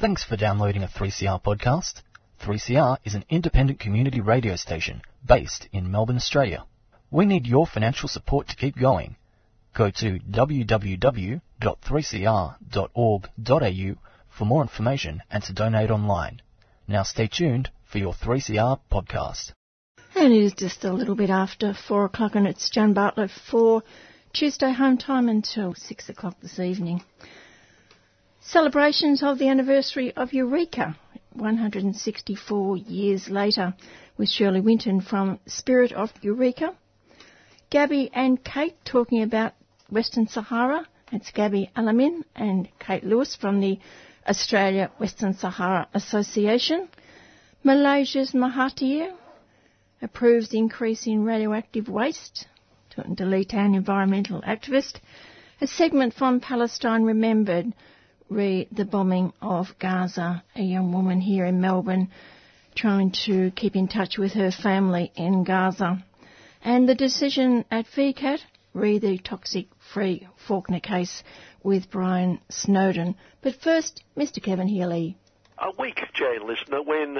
Thanks for downloading a 3CR podcast. 3CR is an independent community radio station based in Melbourne, Australia. We need your financial support to keep going. Go to www.3cr.org.au for more information and to donate online. Now stay tuned for your 3CR podcast. And it is just a little bit after four o'clock, and it's John Bartlett for Tuesday home time until six o'clock this evening. Celebrations of the anniversary of Eureka, 164 years later, with Shirley Winton from Spirit of Eureka. Gabby and Kate talking about Western Sahara. It's Gabby Alamin and Kate Lewis from the Australia Western Sahara Association. Malaysia's Mahathir approves increase in radioactive waste. Deletan environmental activist. A segment from Palestine Remembered re the bombing of Gaza, a young woman here in Melbourne trying to keep in touch with her family in Gaza. And the decision at VCAT, re the toxic free Fawkner case with Brian Snowden. But first, Mr. Kevin Healy. A weak Jane listener when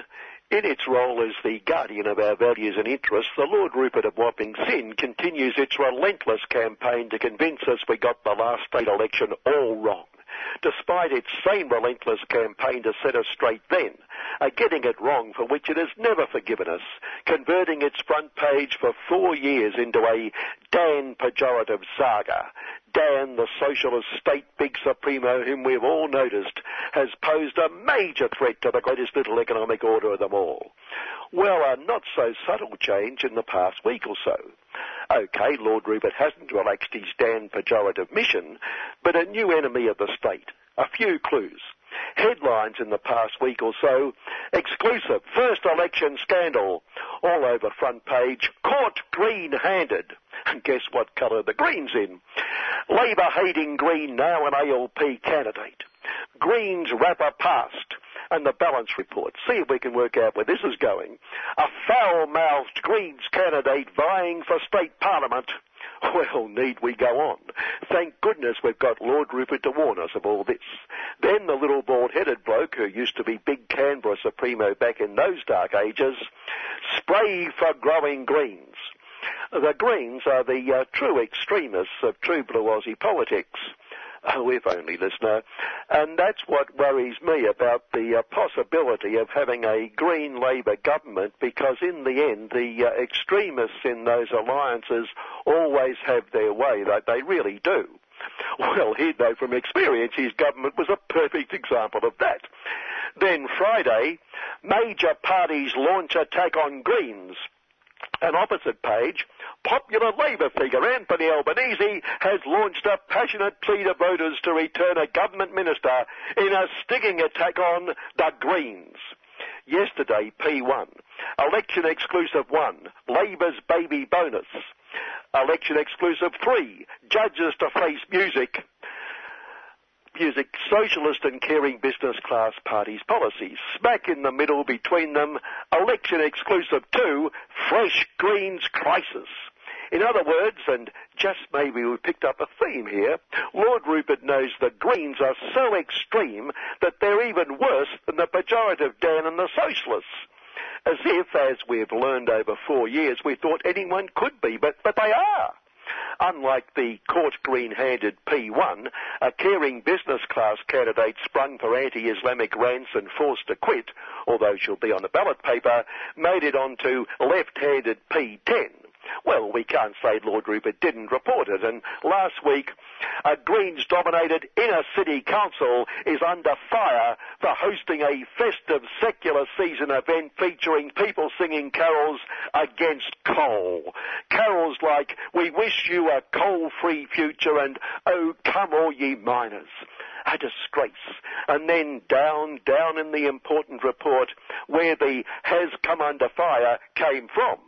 in its role as the guardian of our values and interests, the Lord Rupert of Wapping Sin continues its relentless campaign to convince us we got the last state election all wrong despite its same relentless campaign to set us straight then, are getting it wrong for which it has never forgiven us, converting its front page for four years into a Dan pejorative saga. Dan, the socialist state big supremo whom we've all noticed, has posed a major threat to the greatest little economic order of them all. Well, a not so subtle change in the past week or so. Okay, Lord Rupert hasn't relaxed his Dan pejorative mission, but a new enemy of the state. A few clues. Headlines in the past week or so. Exclusive. First election scandal. All over front page. Caught green-handed. And guess what colour the green's in? Labor hating Green now an ALP candidate. Greens rapper past and the balance report. See if we can work out where this is going. A foul-mouthed Greens candidate vying for state parliament. Well, need we go on? Thank goodness we've got Lord Rupert to warn us of all this. Then the little bald-headed bloke who used to be Big Canberra Supremo back in those dark ages, spray for growing Greens. The Greens are the uh, true extremists of true blue Aussie politics. Oh, if only, listener. And that's what worries me about the uh, possibility of having a Green Labour government because in the end, the uh, extremists in those alliances always have their way, like they really do. Well, he'd know from experience his government was a perfect example of that. Then Friday, major parties launch attack on Greens. An opposite page, popular Labour figure Anthony Albanese has launched a passionate plea to voters to return a government minister in a stinging attack on the Greens. Yesterday, P1. Election exclusive 1. Labour's baby bonus. Election exclusive 3. Judges to face music music socialist and caring business class parties' policies. Smack in the middle between them, election exclusive to fresh Greens crisis. In other words, and just maybe we've picked up a theme here, Lord Rupert knows the Greens are so extreme that they're even worse than the pejorative Dan and the Socialists. As if, as we've learned over four years, we thought anyone could be, but, but they are. Unlike the court green-handed P1, a caring business class candidate sprung for anti-Islamic rants and forced to quit, although she'll be on the ballot paper, made it onto left-handed P10. Well, we can't say Lord Rupert didn't report it, and last week, a Greens-dominated inner city council is under fire for hosting a festive secular season event featuring people singing carols against coal. Carols like, we wish you a coal-free future and, oh, come all ye miners a disgrace. And then down, down in the important report where the has come under fire came from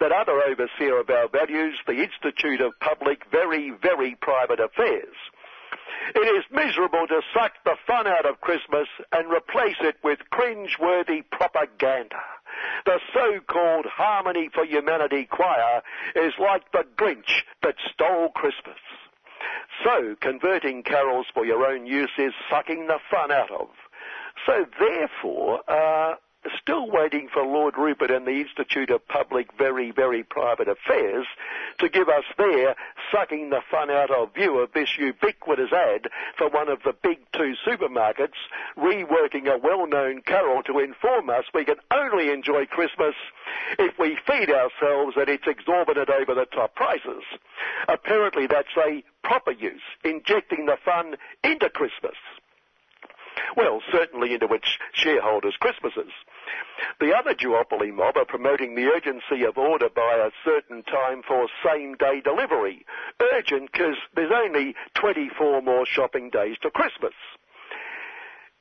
that other overseer of our values, the Institute of Public, Very, Very Private Affairs. It is miserable to suck the fun out of Christmas and replace it with cringe-worthy propaganda. The so-called Harmony for Humanity choir is like the Grinch that stole Christmas. So, converting carols for your own use is sucking the fun out of. So therefore, uh, still waiting for Lord Rupert and the Institute of Public Very, Very Private Affairs to give us their sucking the fun out of view of this ubiquitous ad for one of the big two supermarkets, reworking a well-known carol to inform us we can only enjoy Christmas if we feed ourselves at its exorbitant over-the-top prices. Apparently that's a proper use, injecting the fun into Christmas. Well, certainly into its shareholders' Christmases. The other duopoly mob are promoting the urgency of order by a certain time for same-day delivery. Urgent because there's only 24 more shopping days to Christmas.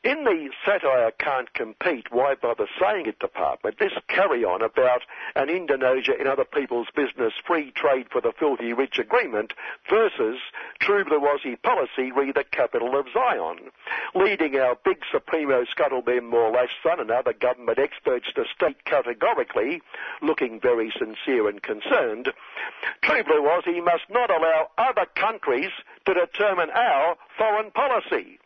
In the satire can't compete, why bother saying it department, this carry on about an Indonesia in other people's business free trade for the filthy rich agreement versus true blue Aussie policy re the capital of Zion, leading our big supremo Scuttlebem Morlash son and other government experts to state categorically, looking very sincere and concerned, true blue Aussie must not allow other countries to determine our foreign policy.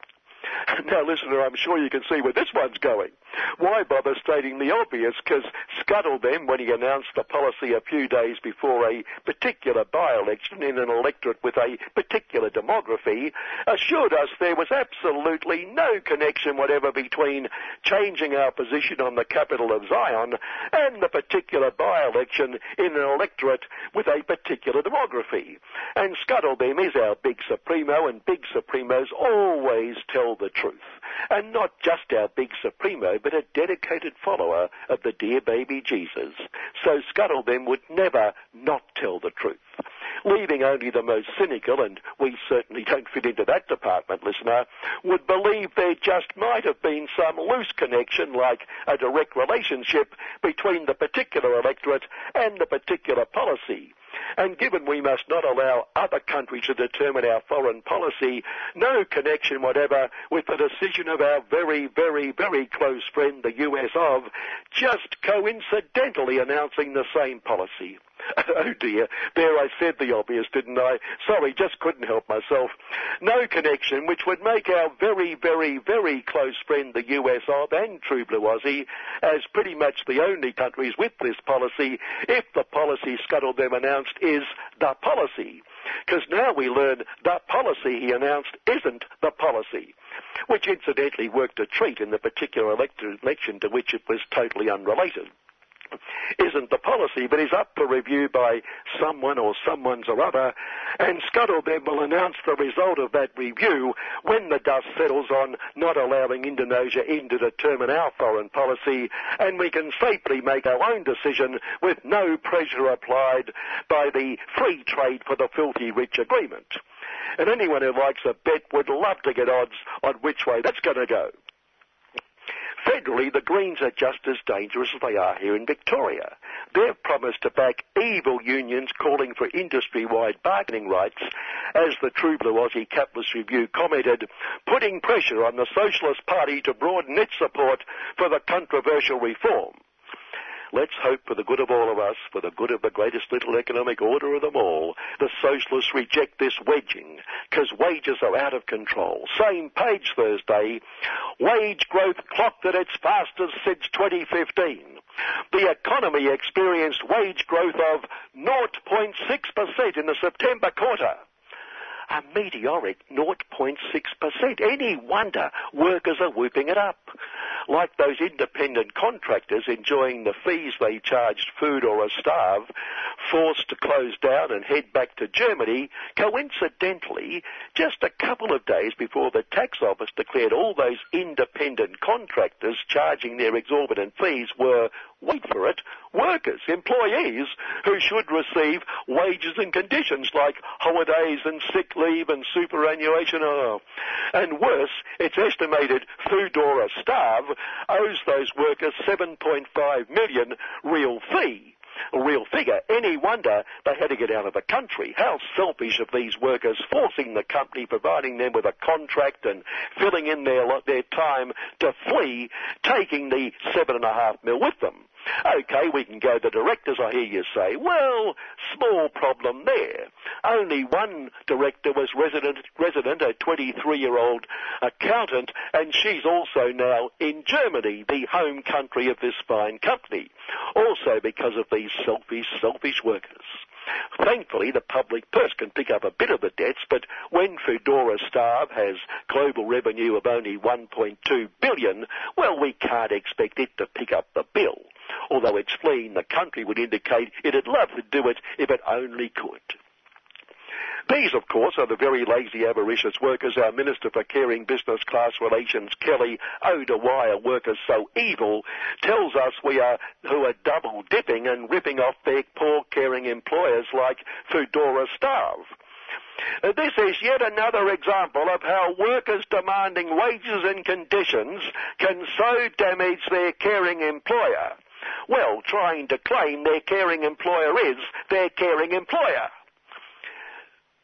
Now, listener, I'm sure you can see where this one's going. Why bother stating the obvious? Because Scuttlebem, when he announced the policy a few days before a particular by-election in an electorate with a particular demography, assured us there was absolutely no connection whatever between changing our position on the capital of Zion and the particular by-election in an electorate with a particular demography. And Scuttlebem is our big supremo, and big supremos always tell the truth. And not just our big supremo, but a dedicated follower of the dear baby Jesus. So Scuttlebem would never not tell the truth. Leaving only the most cynical, and we certainly don't fit into that department, listener, would believe there just might have been some loose connection, like a direct relationship, between the particular electorate and the particular policy. And given we must not allow other countries to determine our foreign policy, no connection whatever with the decision of our very, very, very close friend, the US of, just coincidentally announcing the same policy. oh dear, there I said the obvious, didn't I? Sorry, just couldn't help myself. No connection, which would make our very, very, very close friend, the US of, and True Blue Aussie, as pretty much the only countries with this policy, if the policy scuttled Scuttlebem announced is the policy. Because now we learn the policy he announced isn't the policy, which incidentally worked a treat in the particular election to which it was totally unrelated isn't the policy, but is up for review by someone or someone's or other, and Scuttlebem will announce the result of that review when the dust settles on not allowing Indonesia in to determine our foreign policy, and we can safely make our own decision with no pressure applied by the free trade for the filthy rich agreement. And anyone who likes a bet would love to get odds on which way that's going to go. Federally, the Greens are just as dangerous as they are here in Victoria. They've promised to back evil unions calling for industry-wide bargaining rights, as the True Blue Aussie Capitalist Review commented, putting pressure on the Socialist Party to broaden its support for the controversial reform. Let's hope for the good of all of us, for the good of the greatest little economic order of them all, the socialists reject this wedging, because wages are out of control. Same page Thursday, wage growth clocked at its fastest since 2015. The economy experienced wage growth of 0.6% in the September quarter a meteoric 0.6%. Any wonder workers are whooping it up like those independent contractors enjoying the fees they charged food or a starve, forced to close down and head back to Germany, coincidentally, just a couple of days before the tax office declared all those independent contractors charging their exorbitant fees were wait for it, workers, employees who should receive wages and conditions like holidays and sick leave and superannuation. Oh. And worse, it's estimated Foodora Starve owes those workers 7.5 million real fee a real figure. Any wonder they had to get out of the country. How selfish of these workers, forcing the company, providing them with a contract and filling in their, their time to flee, taking the seven and a half mil with them. Okay, we can go to directors, I hear you say. Well, small problem there. Only one director was resident, resident a 23-year-old accountant, and she's also now in Germany, the home country of this fine company. Also because of these selfish, selfish workers. Thankfully, the public purse can pick up a bit of the debts, but when Foodora Starve has global revenue of only 1.2 billion, well, we can't expect it to pick up the bill. Although its fleeing the country would indicate it'd love to do it if it only could. These, of course, are the very lazy avaricious workers our Minister for Caring Business Class Relations, Kelly, are workers so evil, tells us we are, who are double dipping and ripping off their poor caring employers like Foodora Starve. Uh, this is yet another example of how workers demanding wages and conditions can so damage their caring employer. Well, trying to claim their caring employer is their caring employer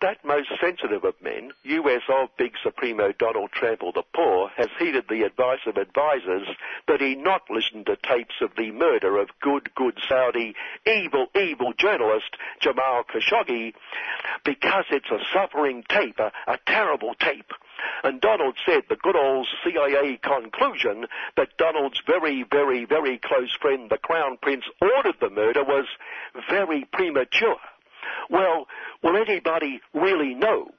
that most sensitive of men, US of Big Supremo Donald Trample the Poor, has heeded the advice of advisers that he not listen to tapes of the murder of good, good Saudi, evil, evil journalist Jamal Khashoggi because it's a suffering tape, a, a terrible tape. And Donald said the good old CIA conclusion that Donald's very, very, very close friend, the Crown Prince, ordered the murder was very premature. Well, will anybody really know?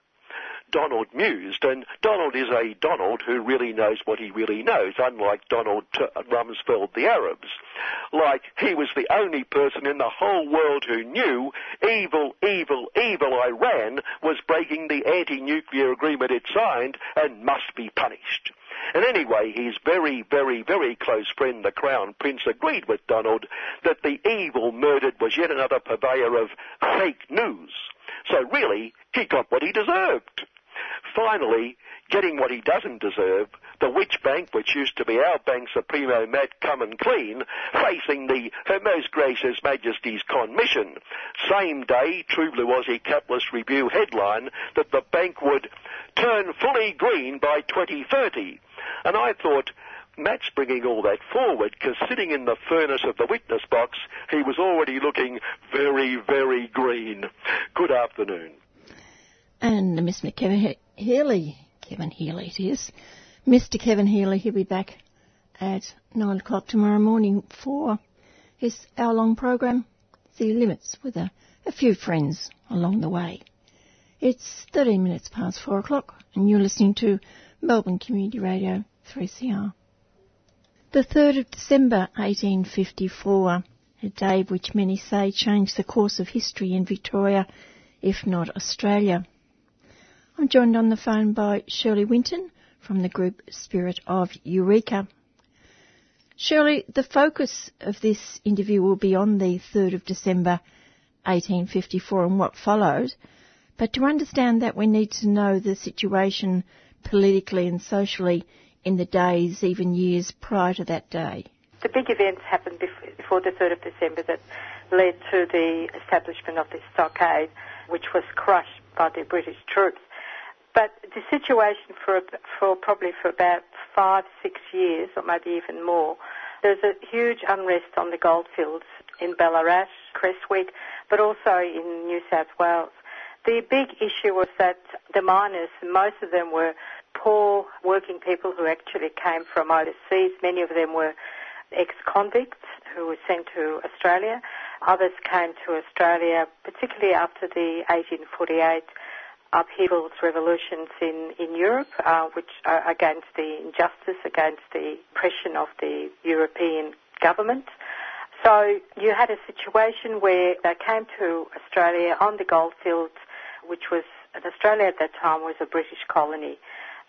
Donald mused, and Donald is a Donald who really knows what he really knows, unlike Donald T- Rumsfeld the Arabs. Like he was the only person in the whole world who knew evil, evil, evil Iran was breaking the anti-nuclear agreement it signed and must be punished. And anyway, his very, very, very close friend, the Crown Prince, agreed with Donald that the evil murdered was yet another purveyor of fake news. So really, he got what he deserved. Finally, getting what he doesn't deserve, the witch bank, which used to be our bank supremo Matt Come and Clean, facing the Her Most Gracious Majesty's commission. Same day, True Blue Aussie Capitalist Review headline that the bank would turn fully green by 2030. And I thought, Matt's bringing all that forward because sitting in the furnace of the witness box, he was already looking very, very green. Good afternoon. And Mr. Kevin Healy, Kevin Healy it is, Mr. Kevin Healy, he'll be back at 9 o'clock tomorrow morning for his hour-long program, The Limits, with a, a few friends along the way. It's 13 minutes past 4 o'clock, and you're listening to Melbourne Community Radio 3CR. The 3rd of December 1854, a day which many say changed the course of history in Victoria, if not Australia. I'm joined on the phone by Shirley Winton from the group Spirit of Eureka. Shirley, the focus of this interview will be on the 3rd of December 1854 and what followed. But to understand that, we need to know the situation politically and socially in the days, even years prior to that day. The big events happened before the 3rd of December that led to the establishment of the stockade, which was crushed by the British troops. But the situation for, for probably for about five, six years, or maybe even more, there's a huge unrest on the goldfields in Ballarat, Creswick, but also in New South Wales. The big issue was that the miners, most of them were poor working people who actually came from overseas. Many of them were ex-convicts who were sent to Australia. Others came to Australia, particularly after the 1848 upheavals, revolutions in, in Europe, uh, which are against the injustice, against the oppression of the European government. So you had a situation where they came to Australia on the goldfields, which was, Australia at that time was a British colony.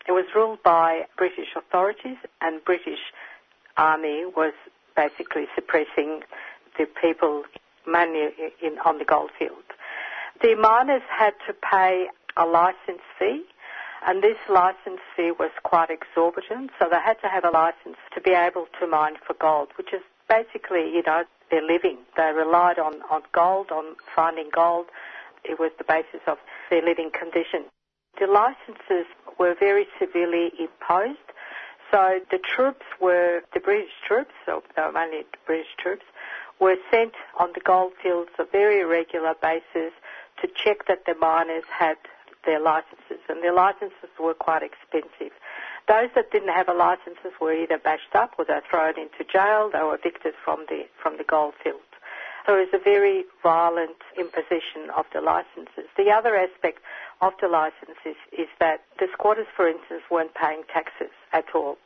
It was ruled by British authorities and British army was basically suppressing the people mainly in, on the goldfield. The miners had to pay a license fee, and this license fee was quite exorbitant, so they had to have a license to be able to mine for gold, which is basically, you know, their living. They relied on, on gold, on finding gold. It was the basis of their living condition. The licenses were very severely imposed. So the troops were, the British troops, so they were mainly British troops, were sent on the goldfields a very regular basis to check that the miners had their licenses, and their licenses were quite expensive. Those that didn't have a licenses were either bashed up or they were thrown into jail. They were evicted from the from the goldfield. So it was a very violent imposition of the licenses. The other aspect of the licenses is that the squatters, for instance, weren't paying taxes at all.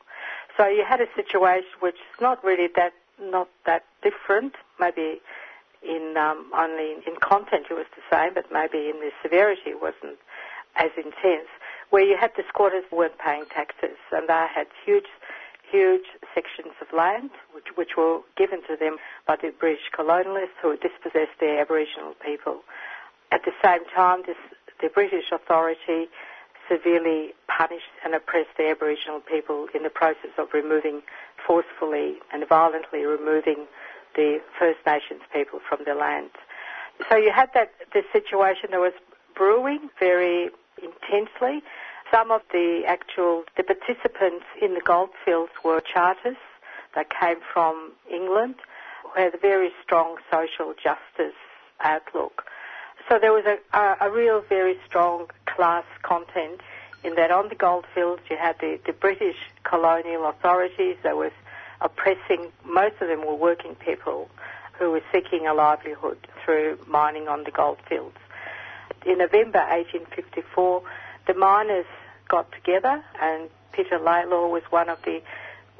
So you had a situation which is not really that not that different, maybe in um, only in content it was the same, but maybe in the severity it wasn't as intense, where you had the squatters weren't paying taxes and they had huge, huge sections of land which, which were given to them by the British colonialists who had dispossessed their Aboriginal people. At the same time, this, the British authority severely punished and oppressed the Aboriginal people in the process of removing, forcefully and violently removing the First Nations people from their lands. So you had that this situation There was brewing very intensely. Some of the actual the participants in the goldfields were Chartists that came from England who had a very strong social justice outlook. So there was a, a, a real very strong class content in that on the goldfields you had the, the British colonial authorities that were oppressing, most of them were working people who were seeking a livelihood through mining on the goldfields. In November 1854, the miners got together and Peter Lalor was one of the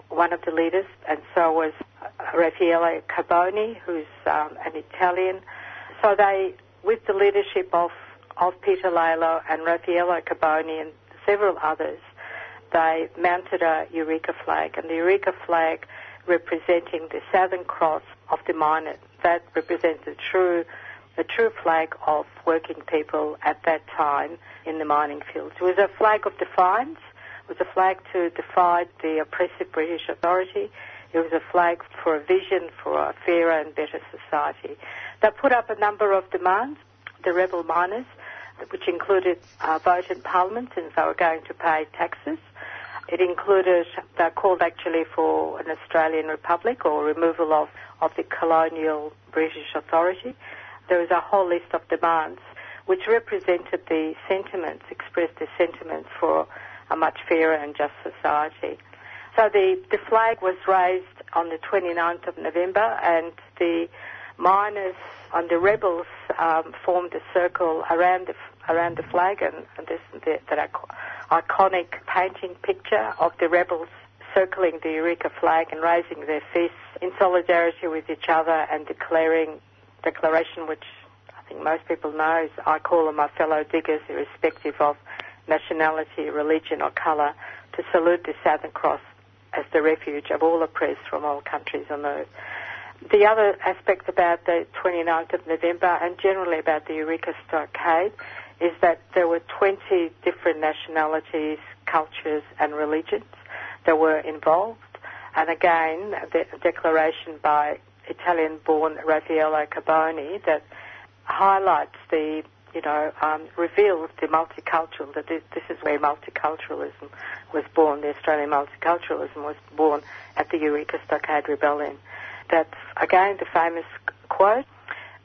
one of the leaders, and so was Raffaele Carboni, who's um, an Italian. So they, with the leadership of, of Peter Lalor and Raffaele Carboni and several others, they mounted a Eureka flag, and the Eureka flag representing the Southern Cross of the miners. That represents a true, a true flag of working people at that time in the mining fields. It was a flag of defiance. It was a flag to defy the oppressive British authority. It was a flag for a vision for a fairer and better society. They put up a number of demands, the rebel miners, which included uh, vote in Parliament since they were going to pay taxes. It included, they called actually for an Australian Republic or removal of, of the colonial British authority. There was a whole list of demands which represented the sentiments, expressed the sentiments for a much fairer and just society. So the, the flag was raised on the 29th of November and the miners and the rebels um, formed a circle around the around the flag, and, and this the, that iconic painting picture of the rebels circling the Eureka flag and raising their fists in solidarity with each other and declaring declaration, which I think most people know is I call on my fellow diggers, irrespective of nationality, religion, or colour, to salute the Southern Cross as the refuge of all oppressed from all countries on earth. The other aspect about the 29th of November and generally about the Eureka Stockade is that there were 20 different nationalities, cultures and religions that were involved. And again, the declaration by Italian-born Raffaele Carboni that highlights the, you know, um, reveals the multicultural, that this, this is where multiculturalism was born, the Australian multiculturalism was born at the Eureka Stockade Rebellion. That's, again, the famous quote,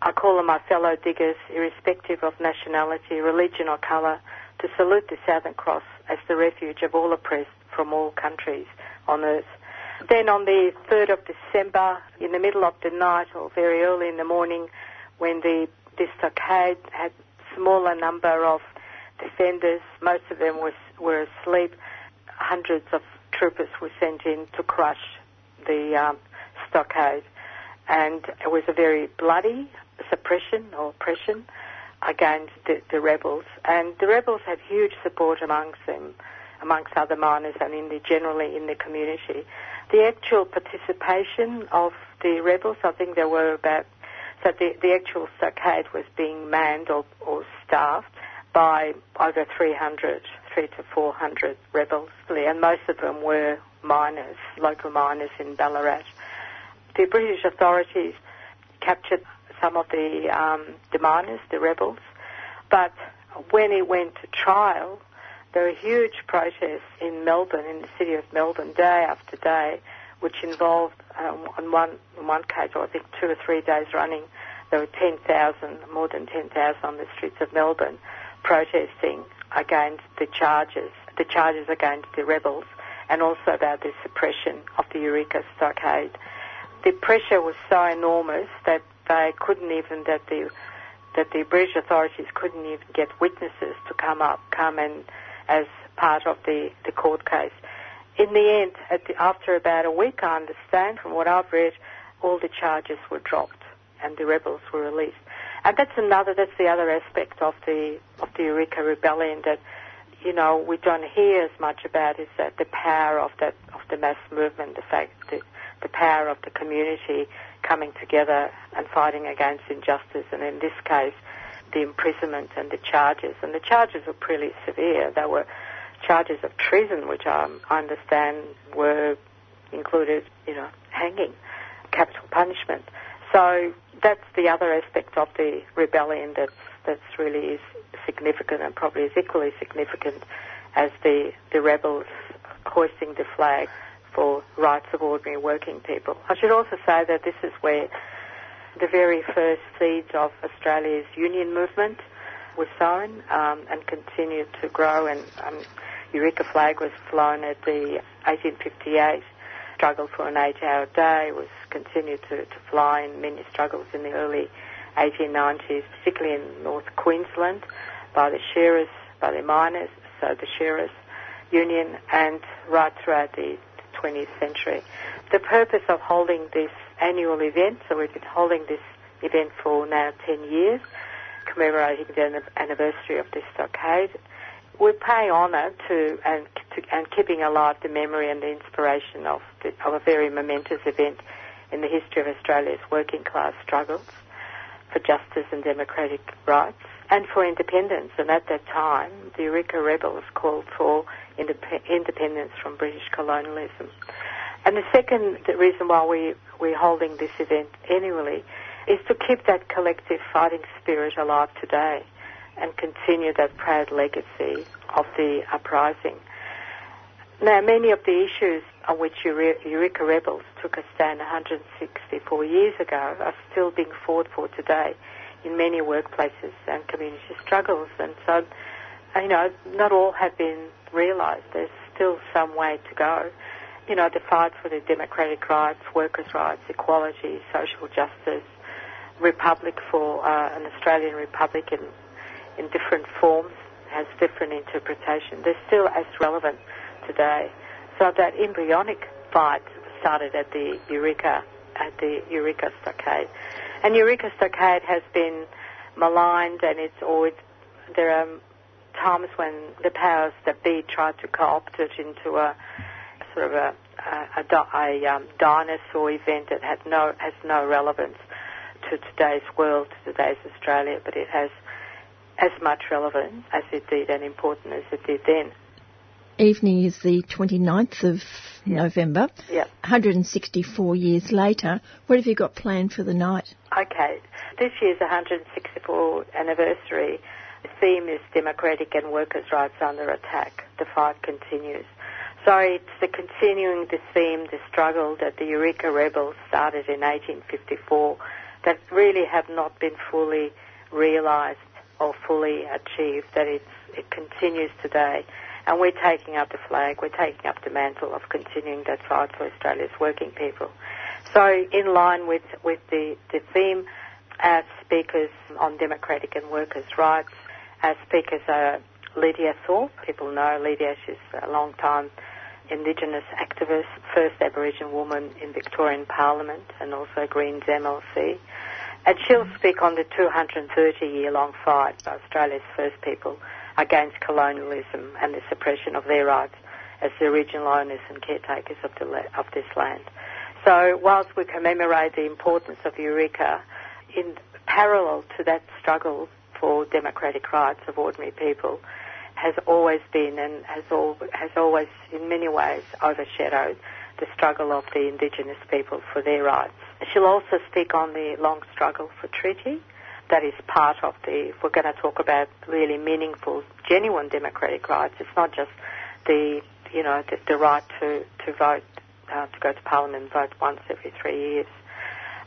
I call on my fellow diggers, irrespective of nationality, religion or colour, to salute the Southern Cross as the refuge of all oppressed from all countries on earth. Then on the 3rd of December, in the middle of the night or very early in the morning, when the stockade had smaller number of defenders, most of them was, were asleep, hundreds of troopers were sent in to crush the um, stockade. And it was a very bloody suppression or oppression against the, the, rebels. And the rebels had huge support amongst them, amongst other miners and in the, generally in the community. The actual participation of the rebels, I think there were about, so the, the actual stockade was being manned or, or staffed by over 300, three to 400 rebels, and most of them were miners, local miners in Ballarat. The British authorities captured some of the um, the miners, the rebels, but when it went to trial, there were huge protests in Melbourne, in the city of Melbourne, day after day, which involved, um, on one, in one case, or I think two or three days running, there were 10,000, more than 10,000 on the streets of Melbourne protesting against the charges, the charges against the rebels, and also about the suppression of the Eureka stockade. The pressure was so enormous that they couldn't even, that the that the British authorities couldn't even get witnesses to come up, come and as part of the, the court case. In the end, the, after about a week, I understand from what I've read, all the charges were dropped and the rebels were released. And that's another, that's the other aspect of the of the Eureka Rebellion that, you know, we don't hear as much about is that the power of that of the mass movement, the fact that the power of the community coming together and fighting against injustice, and in this case, the imprisonment and the charges. And the charges were pretty severe. They were charges of treason, which I understand were included, you know, hanging, capital punishment. So that's the other aspect of the rebellion that's that's really is significant and probably is equally significant as the the rebels hoisting the flag for rights of ordinary working people. I should also say that this is where the very first seeds of Australia's union movement were sown um, and continued to grow. And um, Eureka flag was flown at the 1858 struggle for an eight-hour day. Was continued to, to fly in many struggles in the early 1890s, particularly in North Queensland, by the shearers, by the miners, so the shearers union, and right throughout the 20th century. The purpose of holding this annual event, so we've been holding this event for now 10 years, commemorating the anniversary of this stockade. We're paying honour to and, to and keeping alive the memory and the inspiration of, the, of a very momentous event in the history of Australia's working class struggles for justice and democratic rights and for independence. And at that time, the Eureka rebels called for indep- independence from British colonialism. And the second reason why we, we're holding this event annually is to keep that collective fighting spirit alive today and continue that proud legacy of the uprising. Now, many of the issues on which Eureka rebels took a stand 164 years ago are still being fought for today in many workplaces and community struggles. And so, you know, not all have been realised. There's still some way to go. You know, the fight for the democratic rights, workers' rights, equality, social justice, republic for uh, an Australian republic in, in different forms has different interpretation. They're still as relevant today. So that embryonic fight started at the Eureka, at the Eureka Stockade. And Eureka Stockade has been maligned and it's always, there are times when the powers that be tried to co-opt it into a sort of a, a, a, a um, dinosaur event that had no, has no relevance to today's world, to today's Australia, but it has as much relevance as it did and important as it did then. Evening is the 29th of. November. Yep. 164 years later. What have you got planned for the night? Okay. This year's 164th anniversary. The theme is democratic and workers' rights under attack. The fight continues. So it's the continuing the theme, the struggle that the Eureka rebels started in 1854 that really have not been fully realised or fully achieved, that it's, it continues today. And we're taking up the flag, we're taking up the mantle of continuing that fight for Australia's working people. So in line with, with the, the theme, our speakers on democratic and workers' rights, our speakers are Lydia Thorpe. People know Lydia, she's a long time Indigenous activist, first Aboriginal woman in Victorian Parliament and also Greens MLC. And she'll speak on the 230 year long fight by Australia's first people against colonialism and the suppression of their rights as the original owners and caretakers of, the, of this land. So whilst we commemorate the importance of Eureka, in parallel to that struggle for democratic rights of ordinary people, has always been and has, has always, in many ways, overshadowed the struggle of the Indigenous people for their rights. She'll also speak on the long struggle for treaty. That is part of the, if we're going to talk about really meaningful, genuine democratic rights, it's not just the, you know, the, the right to, to vote uh, to go to Parliament and vote once every three years.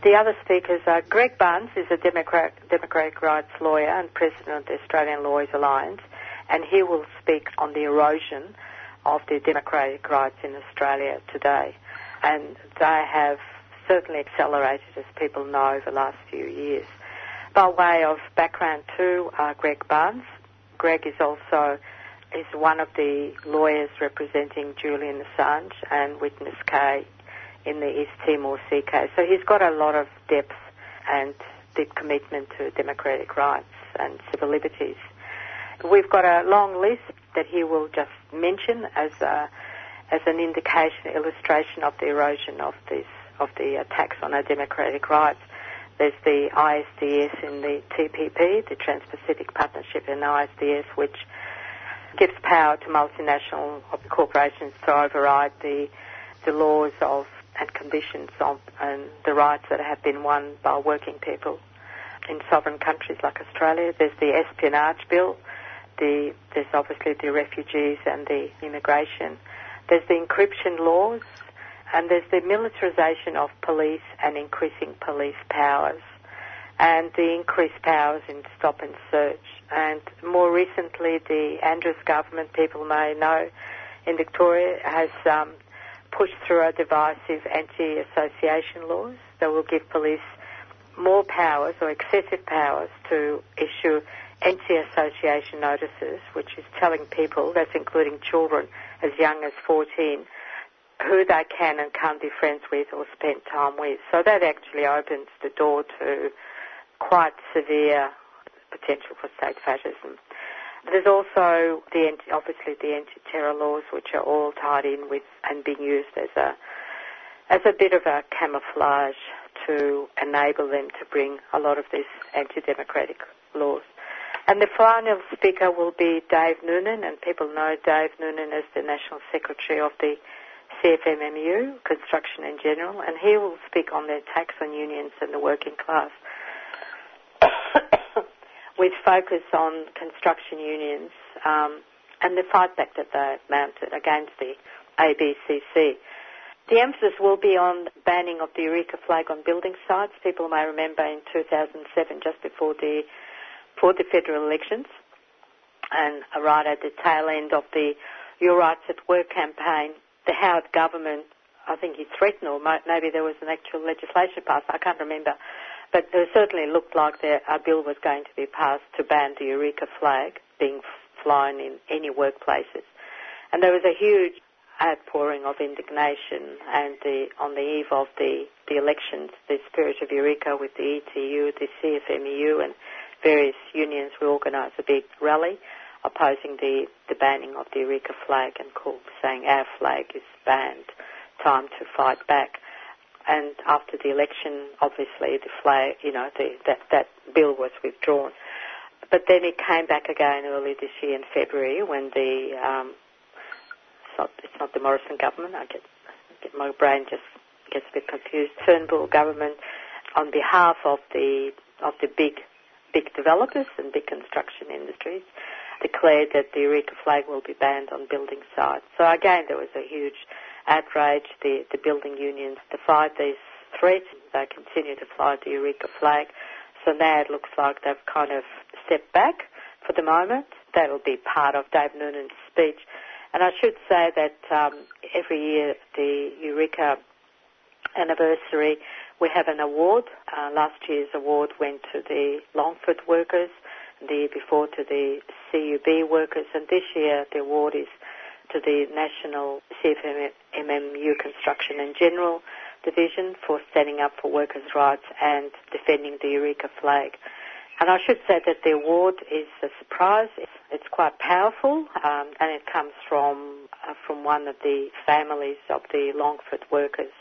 The other speakers are Greg Barns, who's a Democrat, democratic rights lawyer and president of the Australian Lawyers Alliance, and he will speak on the erosion of the democratic rights in Australia today. And they have certainly accelerated, as people know, over the last few years. By way of background to uh, Greg Barns, Greg is also is one of the lawyers representing Julian Assange and Witness K in the East Timor Sea case. So he's got a lot of depth and deep commitment to democratic rights and civil liberties. We've got a long list that he will just mention as a, as an indication, illustration of the erosion of this of the attacks on our democratic rights. There's the ISDS in the TPP, the Trans-Pacific Partnership in ISDS, which gives power to multinational corporations to override the the laws of and conditions of and the rights that have been won by working people in sovereign countries like Australia. There's the espionage bill. The, there's obviously the refugees and the immigration. There's the encryption laws, and there's the militarisation of police and increasing police powers, and the increased powers in stop and search. And more recently, the Andrews government, people may know, in Victoria has um, pushed through a divisive anti-association laws that will give police more powers or excessive powers to issue anti-association notices, which is telling people, that's including children as young as 14, who they can and can't be friends with or spend time with. So that actually opens the door to quite severe potential for state fascism. There's also the obviously the anti-terror laws, which are all tied in with and being used as a as a bit of a camouflage to enable them to bring a lot of these anti-democratic laws. And the final speaker will be Dave Noonan, and people know Dave Noonan as the National Secretary of the CFMMU, Construction in General, and he will speak on the attacks on unions and the working class with focus on construction unions um, and the fight back that they mounted against the ABCC. The emphasis will be on banning of the Eureka flag on building sites. People may remember in 2007, just before the, before the federal elections, and right at the tail end of the Your Rights at Work campaign, the Howard government, I think he threatened, or maybe there was an actual legislation passed, I can't remember, but it certainly looked like there, a bill was going to be passed to ban the Eureka flag being flown in any workplaces. And there was a huge outpouring of indignation and the, on the eve of the, the elections, the spirit of Eureka with the ETU, the CFMEU and various unions, we organised a big rally opposing the, the banning of the Eureka flag and called saying our flag is banned, time to fight back and after the election, obviously the flag, you know, the, that that bill was withdrawn. But then it came back again early this year in February when the um, it's not it's not the Morrison government. I get, get my brain just gets a bit confused. Turnbull government, on behalf of the of the big big developers and big construction industries, declared that the Eureka flag will be banned on building sites. So again, there was a huge outrage. The, the building unions defied these threats. They continue to fly the Eureka flag. So now it looks like they've kind of stepped back for the moment. That'll be part of Dave Noonan's speech. And I should say that um, every year the Eureka anniversary, we have an award. Uh, last year's award went to the Longford workers, the year before to the CUB workers, and this year the award is to the National CFMMU Construction and General Division for standing up for workers' rights and defending the Eureka flag. And I should say that the award is a surprise. It's, quite powerful, um, and it comes from uh, from one of the families of the Longford workers.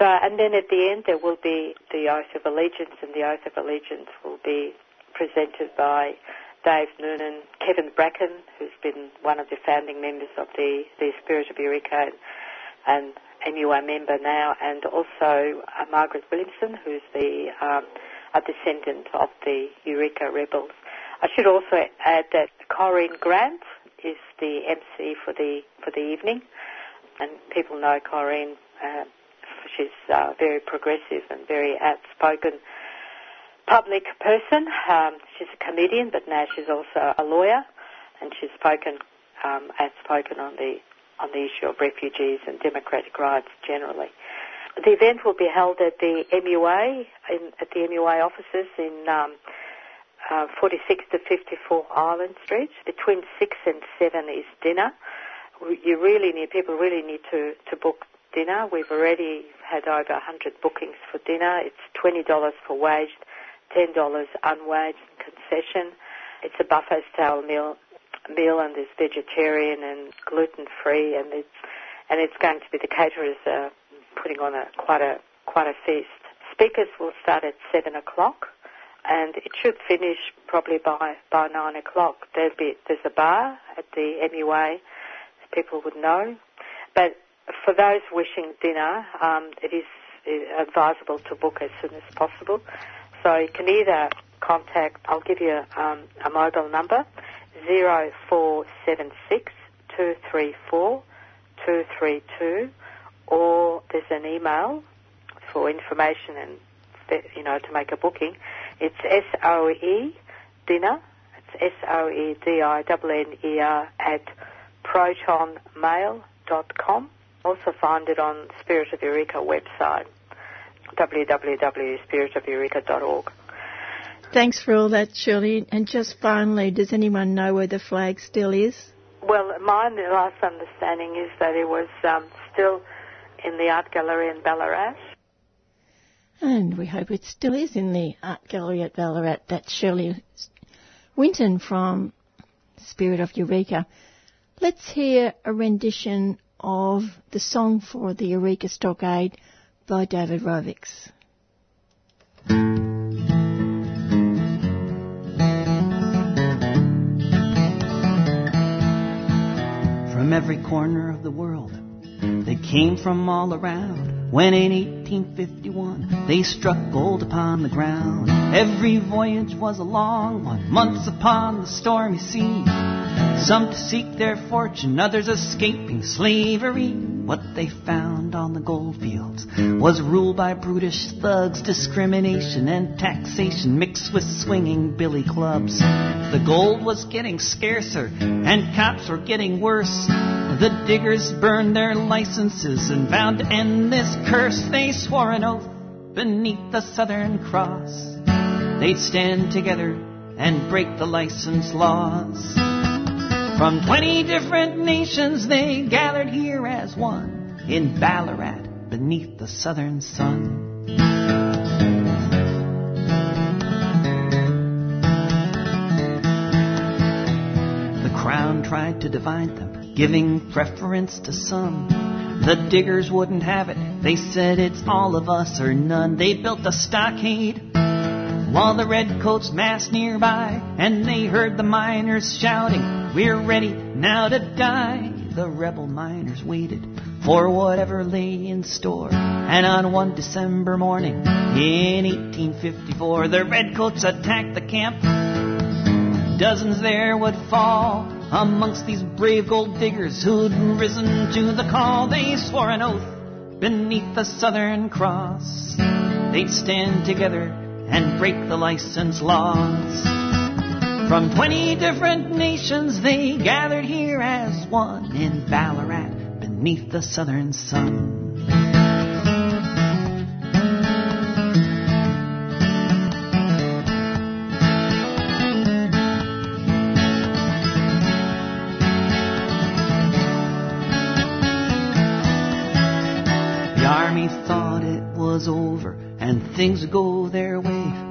So, and then at the end there will be the oath of allegiance, and the oath of allegiance will be presented by Dave Noonan, Kevin Bracken, who's been one of the founding members of the, the Spirit of Eureka and, MUA member now, and also uh, Margaret Williamson, who's the um, a descendant of the Eureka rebels. I should also add that Corinne Grant is the MC for the for the evening, and people know Corinne Uh, she's uh, very progressive and very outspoken public person. Um, she's a comedian, but now she's also a lawyer, and she's spoken um, outspoken on the on the issue of refugees and democratic rights generally. The event will be held at the MUA in, at the MUA offices in um, uh, 46 to 54 Island Street. Between six and seven is dinner. You really need people really need to to book dinner. We've already had over 100 bookings for dinner. It's $20 for waged $10 unwaged concession. It's a buffet style meal, meal and it's vegetarian and gluten free and it's, and it's going to be the caterers uh, putting on a, quite a, quite a feast. Speakers will start at 7 o'clock and it should finish probably by, by 9 o'clock. There'll be, there's a bar at the MUA, people would know. But for those wishing dinner, um, it is advisable to book as soon as possible. So you can either contact, I'll give you um, a mobile number, 0476 234 232, or there's an email for information and, you know, to make a booking. It's S-O-E dinner, it's S-O-E-D-I-N-N-E-R at protonmail.com. Also find it on Spirit of Eureka website www.spiritofeureka.org. Thanks for all that, Shirley. And just finally, does anyone know where the flag still is? Well, my last understanding is that it was um, still in the art gallery in Ballarat. And we hope it still is in the art gallery at Ballarat. That's Shirley Winton from Spirit of Eureka. Let's hear a rendition of the song for the Eureka Stockade by David Rovics. From every corner of the world, they came from all around. When in 1851 they struck gold upon the ground, every voyage was a long one, months upon the stormy sea. Some to seek their fortune, others escaping slavery. What they found on the gold fields was ruled by brutish thugs, discrimination and taxation mixed with swinging billy clubs. The gold was getting scarcer and cops were getting worse. The diggers burned their licenses and vowed to end this curse. They swore an oath beneath the Southern Cross. They'd stand together and break the license laws. From 20 different nations they gathered here as one in Ballarat beneath the southern sun. The crown tried to divide them, giving preference to some. The diggers wouldn't have it. They said it's all of us or none. They built a stockade while the redcoats massed nearby, and they heard the miners shouting, we're ready now to die. The rebel miners waited for whatever lay in store. And on one December morning in 1854, the redcoats attacked the camp. Dozens there would fall amongst these brave gold diggers who'd risen to the call. They swore an oath beneath the Southern Cross. They'd stand together and break the license laws. From 20 different nations they gathered here as one in Ballarat beneath the southern sun. The army thought it was over and things go their way.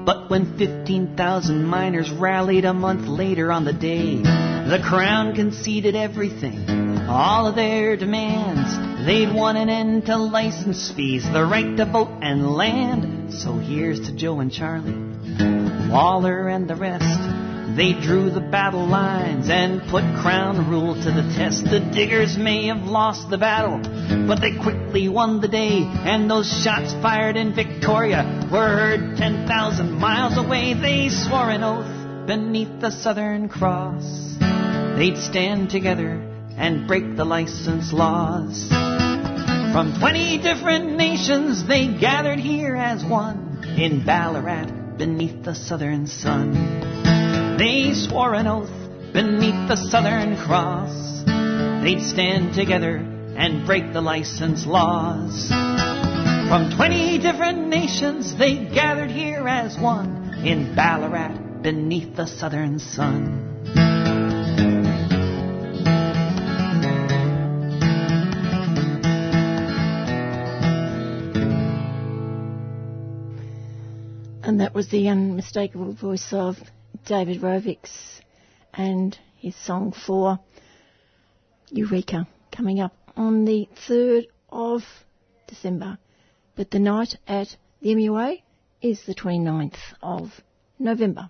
But when 15,000 miners rallied a month later on the day, the Crown conceded everything, all of their demands. They'd won an end to license fees, the right to vote and land. So here's to Joe and Charlie, Waller and the rest. They drew the battle lines and put crown rule to the test. The diggers may have lost the battle, but they quickly won the day. And those shots fired in Victoria were heard 10,000 miles away. They swore an oath beneath the Southern Cross. They'd stand together and break the license laws. From 20 different nations they gathered here as one in Ballarat beneath the southern sun. They swore an oath beneath the Southern Cross. They'd stand together and break the license laws. From 20 different nations they gathered here as one in Ballarat beneath the southern sun. And that was the unmistakable voice of David Rovics and his song for Eureka coming up on the 3rd of December. But the night at the MUA is the 29th of November.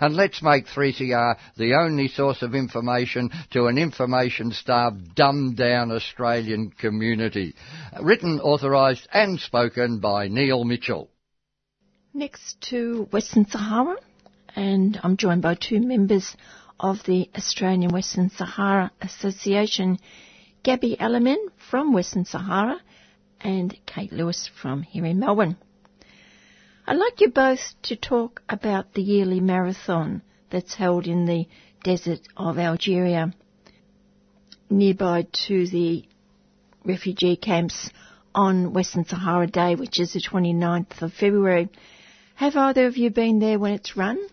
and let's make 3CR the only source of information to an information-starved, dumbed-down Australian community. Written, authorised and spoken by Neil Mitchell. Next to Western Sahara, and I'm joined by two members of the Australian Western Sahara Association, Gabby Alamin from Western Sahara and Kate Lewis from here in Melbourne. I'd like you both to talk about the yearly marathon that's held in the desert of Algeria, nearby to the refugee camps on Western Sahara Day, which is the 29th of February. Have either of you been there when it's run?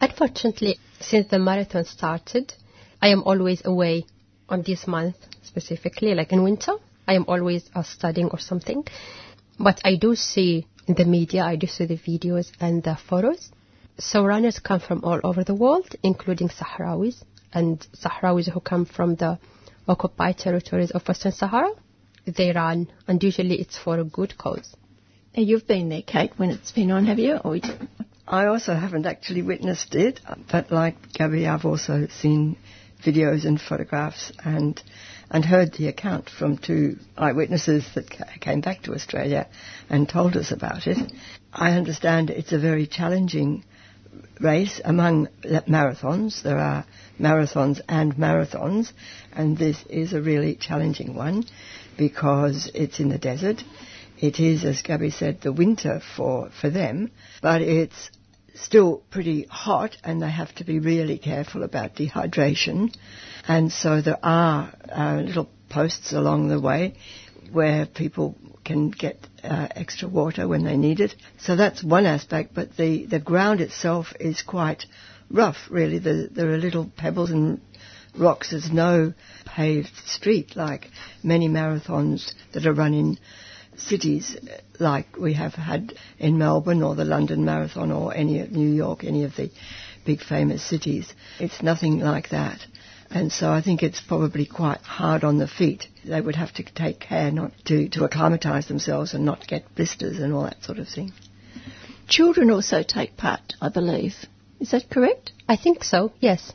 Unfortunately, since the marathon started, I am always away on this month specifically, like in winter. I am always uh, studying or something. But I do see the media, I do see the videos and the photos. So runners come from all over the world, including Sahrawis and Sahrawis who come from the occupied territories of Western Sahara. They run, and usually it's for a good cause. And you've been there, Kate, when it's been on, have you? Or I also haven't actually witnessed it, but like Gabby, I've also seen videos and photographs and and heard the account from two eyewitnesses that came back to Australia and told us about it. I understand it's a very challenging race among marathons. There are marathons and marathons, and this is a really challenging one because it's in the desert. It is, as Gabby said, the winter for, for them, but it's still pretty hot and they have to be really careful about dehydration. And so there are uh, little posts along the way where people can get uh, extra water when they need it. So that's one aspect, but the, the ground itself is quite rough, really. The, there are little pebbles and rocks. There's no paved street like many marathons that are run in cities like we have had in Melbourne or the London Marathon or any of New York, any of the big famous cities. It's nothing like that. And so I think it's probably quite hard on the feet. They would have to take care not to, to acclimatise themselves and not get blisters and all that sort of thing. Children also take part, I believe. Is that correct? I think so, yes.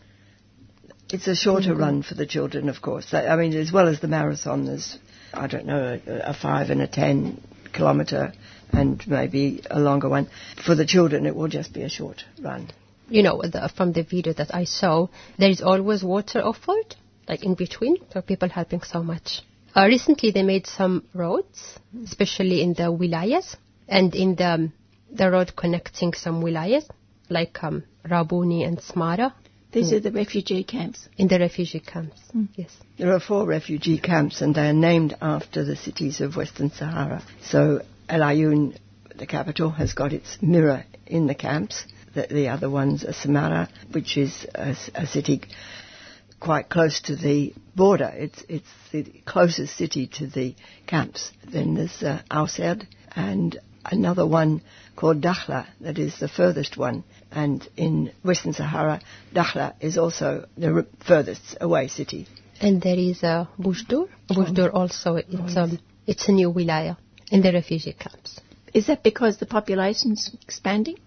It's a shorter mm-hmm. run for the children, of course. I mean, as well as the marathon, there's, I don't know, a, five and a ten kilometre and maybe a longer one. For the children, it will just be a short run you know, the, from the video that I saw, there is always water offered, like in between, so people helping so much. Uh, recently, they made some roads, especially in the wilayas and in the the road connecting some wilayas, like um, Rabuni and Smara. These mm. are the refugee camps. In the refugee camps, mm. yes. There are four refugee camps, and they are named after the cities of Western Sahara. So El Ayoun, the capital, has got its mirror in the camps the, the other one's are Samara, which is a, a, city quite close to the border. It's it's the closest city to the camps. Then there's uh, Auserd and another one called Dakhla that is the furthest one. And in Western Sahara, Dakhla is also the r- furthest away city. And there is uh, Bujdur. Bujdur also, it's, um, it's a new wilaya in the refugee camps. Is that because the population is expanding?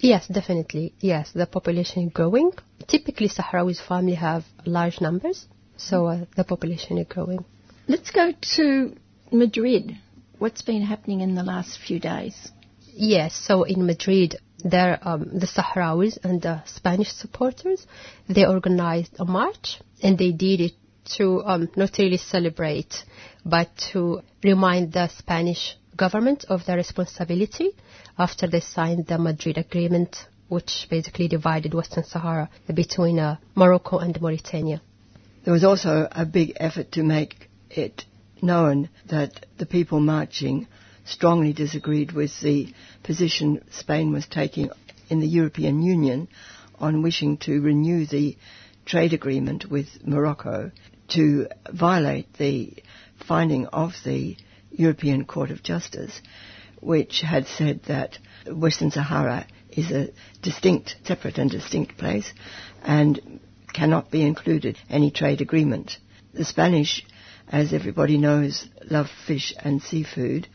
Yes, definitely. Yes, the population is growing. Typically, Sahrawi family have large numbers, so uh, the population is growing. Let's go to Madrid. What's been happening in the last few days? Yes, so in Madrid, there um, the Sahrawis and the Spanish supporters they organized a march, and they did it to um, not really celebrate, but to remind the Spanish government of their responsibility after they signed the Madrid Agreement, which basically divided Western Sahara between uh, Morocco and Mauritania. There was also a big effort to make it known that the people marching strongly disagreed with the position Spain was taking in the European Union on wishing to renew the trade agreement with Morocco to violate the finding of the European Court of Justice, which had said that Western Sahara is a distinct, separate and distinct place and cannot be included any trade agreement. The Spanish, as everybody knows, love fish and seafood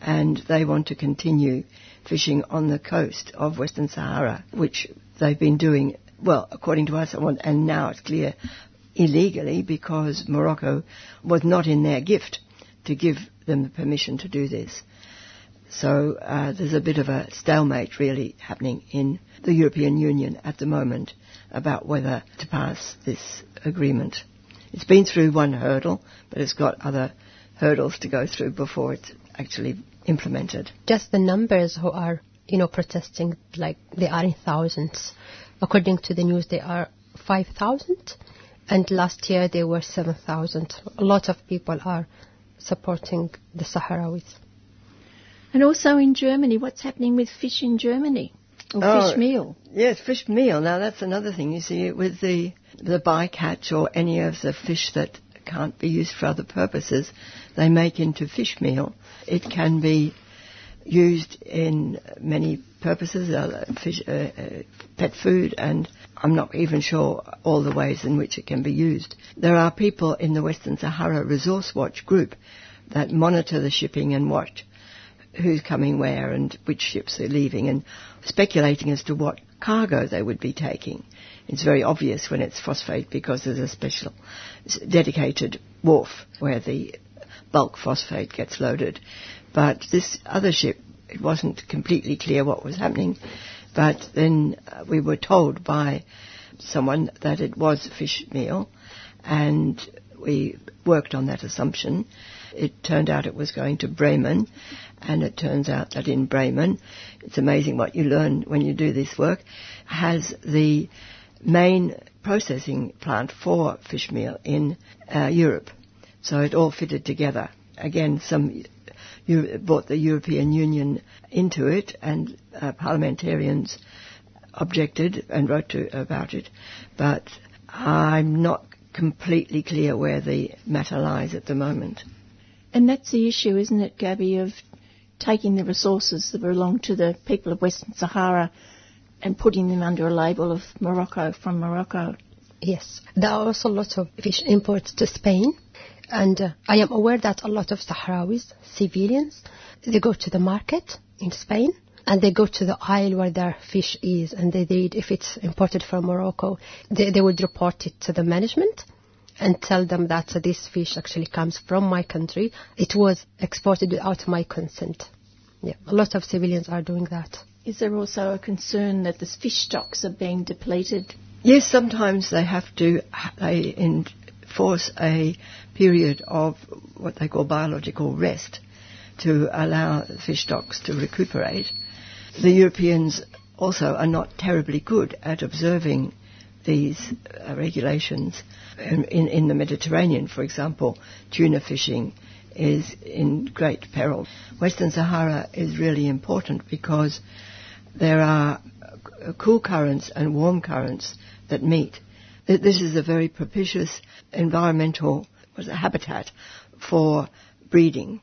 and they want to continue fishing on the coast of Western Sahara, which they've been doing, well, according to us, and now it's clear, illegally because Morocco was not in their gift to give them the permission to do this. So uh, there's a bit of a stalemate really happening in the European Union at the moment about whether to pass this agreement. It's been through one hurdle, but it's got other hurdles to go through before it's actually implemented. Just the numbers who are, you know, protesting, like they are in thousands. According to the news, they are 5,000, and last year they were 7,000. A lot of people are supporting the Sahrawis. And also in Germany, what's happening with fish in Germany? Or Oh, fish meal? Yes, fish meal. Now that's another thing. You see, with the the bycatch or any of the fish that can't be used for other purposes, they make into fish meal. It can be used in many purposes, uh, fish, uh, uh, pet food, and I'm not even sure all the ways in which it can be used. There are people in the Western Sahara Resource Watch group that monitor the shipping and watch who's coming where and which ships are leaving and speculating as to what cargo they would be taking. It's very obvious when it's phosphate because there's a special dedicated wharf where the bulk phosphate gets loaded. But this other ship, it wasn't completely clear what was happening. But then uh, we were told by someone that it was fish meal and we worked on that assumption. It turned out it was going to Bremen, and it turns out that in Bremen, it's amazing what you learn when you do this work, has the main processing plant for fish meal in uh, Europe. So it all fitted together. Again, some you brought the European Union into it, and uh, parliamentarians objected and wrote to about it, but I'm not completely clear where the matter lies at the moment. And that's the issue, isn't it, Gabby, of taking the resources that belong to the people of Western Sahara and putting them under a label of Morocco from Morocco. Yes, there are also lots of fish imports to Spain, and uh, I am aware that a lot of Sahrawis, civilians, they go to the market in Spain and they go to the aisle where their fish is and they read if it's imported from Morocco. They, they would report it to the management and tell them that uh, this fish actually comes from my country. It was exported without my consent. Yeah, a lot of civilians are doing that. Is there also a concern that the fish stocks are being depleted? Yes, sometimes they have to they enforce a period of what they call biological rest to allow fish stocks to recuperate. The Europeans also are not terribly good at observing these uh, regulations. In, in, in the Mediterranean, for example, tuna fishing is in great peril. Western Sahara is really important because there are cool currents and warm currents that meet. this is a very propitious environmental habitat for breeding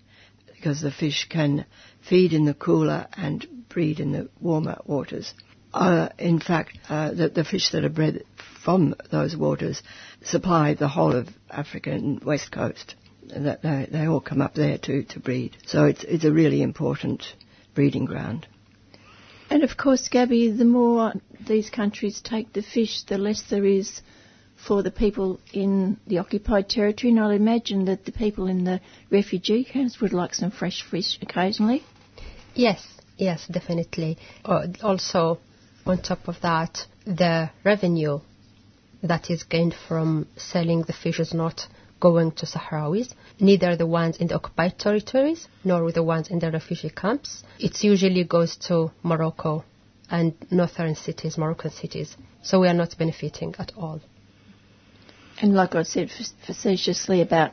because the fish can feed in the cooler and breed in the warmer waters. Uh, in fact, uh, the, the fish that are bred from those waters supply the whole of African west coast. That they, they all come up there to, to breed. So it's it's a really important breeding ground. And of course, Gabby, the more these countries take the fish, the less there is for the people in the occupied territory. And I'd imagine that the people in the refugee camps would like some fresh fish occasionally. Yes, yes, definitely. Uh, also, on top of that, the revenue that is gained from selling the fish is not going to Sahrawis, neither the ones in the occupied territories nor the ones in the refugee camps. It usually goes to Morocco and northern cities, Moroccan cities. So we are not benefiting at all. And like I said facetiously about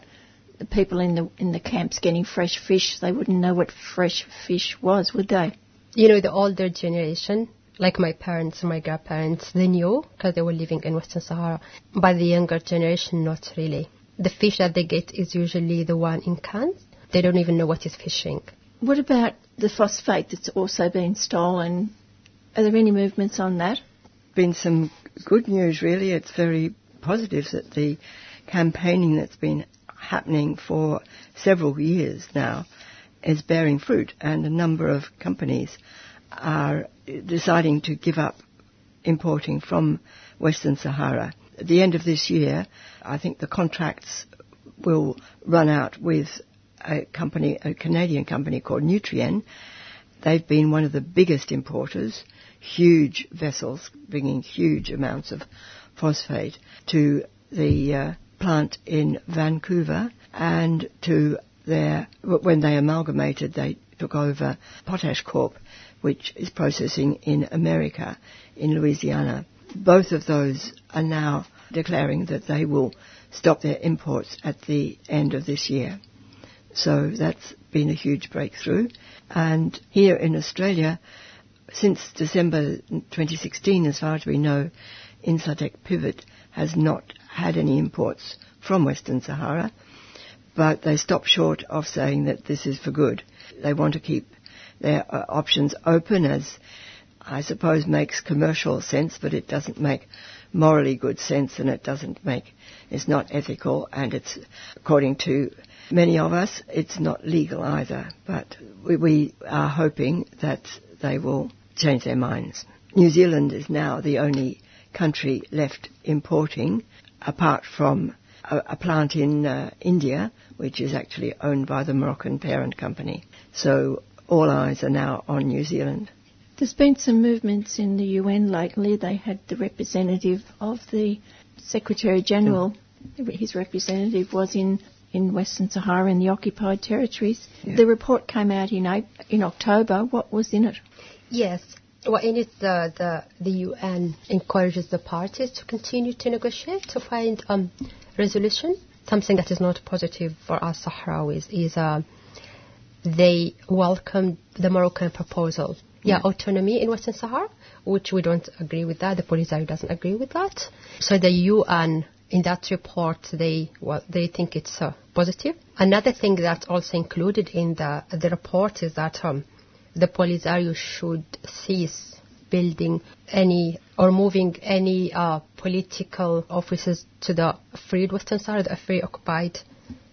the people in the in the camps getting fresh fish, they wouldn't know what fresh fish was, would they? You know, the older generation, like my parents, my grandparents, they knew because they were living in Western Sahara. But the younger generation, not really. The fish that they get is usually the one in cans. They don't even know what is fishing. What about the phosphate that's also been stolen? Are there any movements on that? Been some good news, really. It's very positive that the campaigning that's been happening for several years now is bearing fruit, and a number of companies are deciding to give up importing from Western Sahara. At the end of this year, I think the contracts will run out with a company, a Canadian company called Nutrien. They've been one of the biggest importers, huge vessels bringing huge amounts of phosphate to the uh, plant in Vancouver and to their, when they amalgamated, they took over Potash Corp, which is processing in America, in Louisiana. Both of those are now declaring that they will stop their imports at the end of this year. So that's been a huge breakthrough. And here in Australia, since December 2016, as far as we know, Incitec Pivot has not had any imports from Western Sahara, but they stop short of saying that this is for good. They want to keep their uh, options open as I suppose makes commercial sense, but it doesn't make morally good sense and it doesn't make, it's not ethical and it's, according to many of us, it's not legal either. But we, we are hoping that they will change their minds. New Zealand is now the only country left importing, apart from a, a plant in uh, India, which is actually owned by the Moroccan parent company. So all eyes are now on New Zealand. There's been some movements in the UN lately. They had the representative of the Secretary General, mm. his representative was in, in Western Sahara in the occupied territories. Yeah. The report came out in, in October. What was in it? Yes, well, in it, the, the, the UN encourages the parties to continue to negotiate to find um, resolution. Something that is not positive for us Sahrawis is uh, they welcome the Moroccan proposal. Yeah, autonomy in Western Sahara, which we don't agree with that. The Polisario doesn't agree with that. So the UN in that report, they well, they think it's uh, positive. Another thing that's also included in the the report is that um, the Polisario should cease building any or moving any uh, political offices to the freed Western Sahara, the free occupied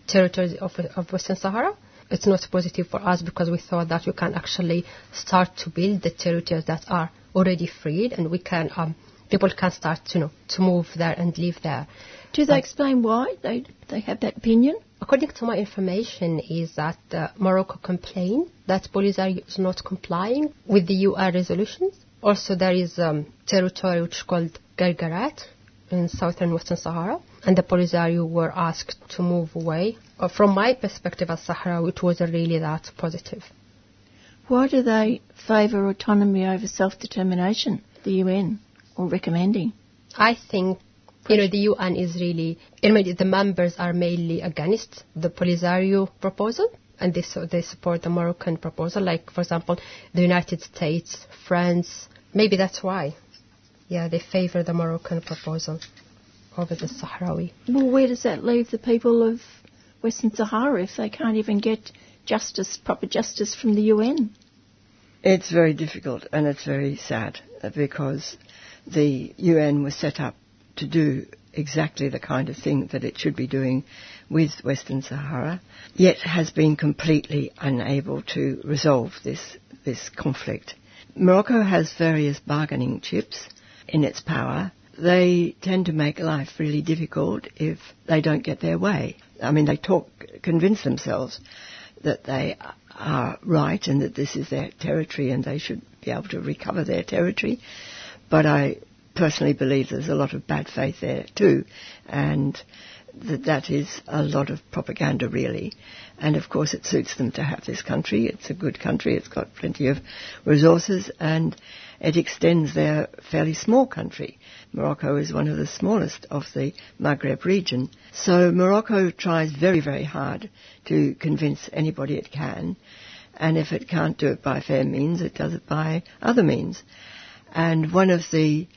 territories of, of Western Sahara. It's not positive for us because we thought that we can actually start to build the territories that are already freed, and we can um, people can start to you know to move there and live there. Do they explain why they they have that opinion? According to my information, is that uh, Morocco complained that Polisario is not complying with the UN resolutions. Also, there is um, territory which is called Guerguerat in southern Western Sahara, and the Polisario were asked to move away. Uh, from my perspective as Sahara, it wasn't really that positive. Why do they favour autonomy over self-determination, the UN, or recommending? I think you know, the UN is really, the members are mainly against the Polisario proposal and they, so they support the Moroccan proposal, like, for example, the United States, France. Maybe that's why. Yeah, they favor the Moroccan proposal. over the Sahrawi. Well, where does that leave the people of Western Sahara if they can't even get justice, proper justice from the UN? It's very difficult and it's very sad because the UN was set up to do exactly the kind of thing that it should be doing with Western Sahara, yet has been completely unable to resolve this, this conflict. Morocco has various bargaining chips in its power. They tend to make life really difficult if they don't get their way. I mean, they talk, convince themselves that they are right and that this is their territory and they should be able to recover their territory. But I personally believe there's a lot of bad faith there too, and that that is a lot of propaganda really. And of course it suits them to have this country. It's a good country. It's got plenty of resources and it extends their fairly small country. Morocco is one of the smallest of the Maghreb region. So Morocco tries very, very hard to convince anybody it can. And if it can't do it by fair means, it does it by other means. And one of the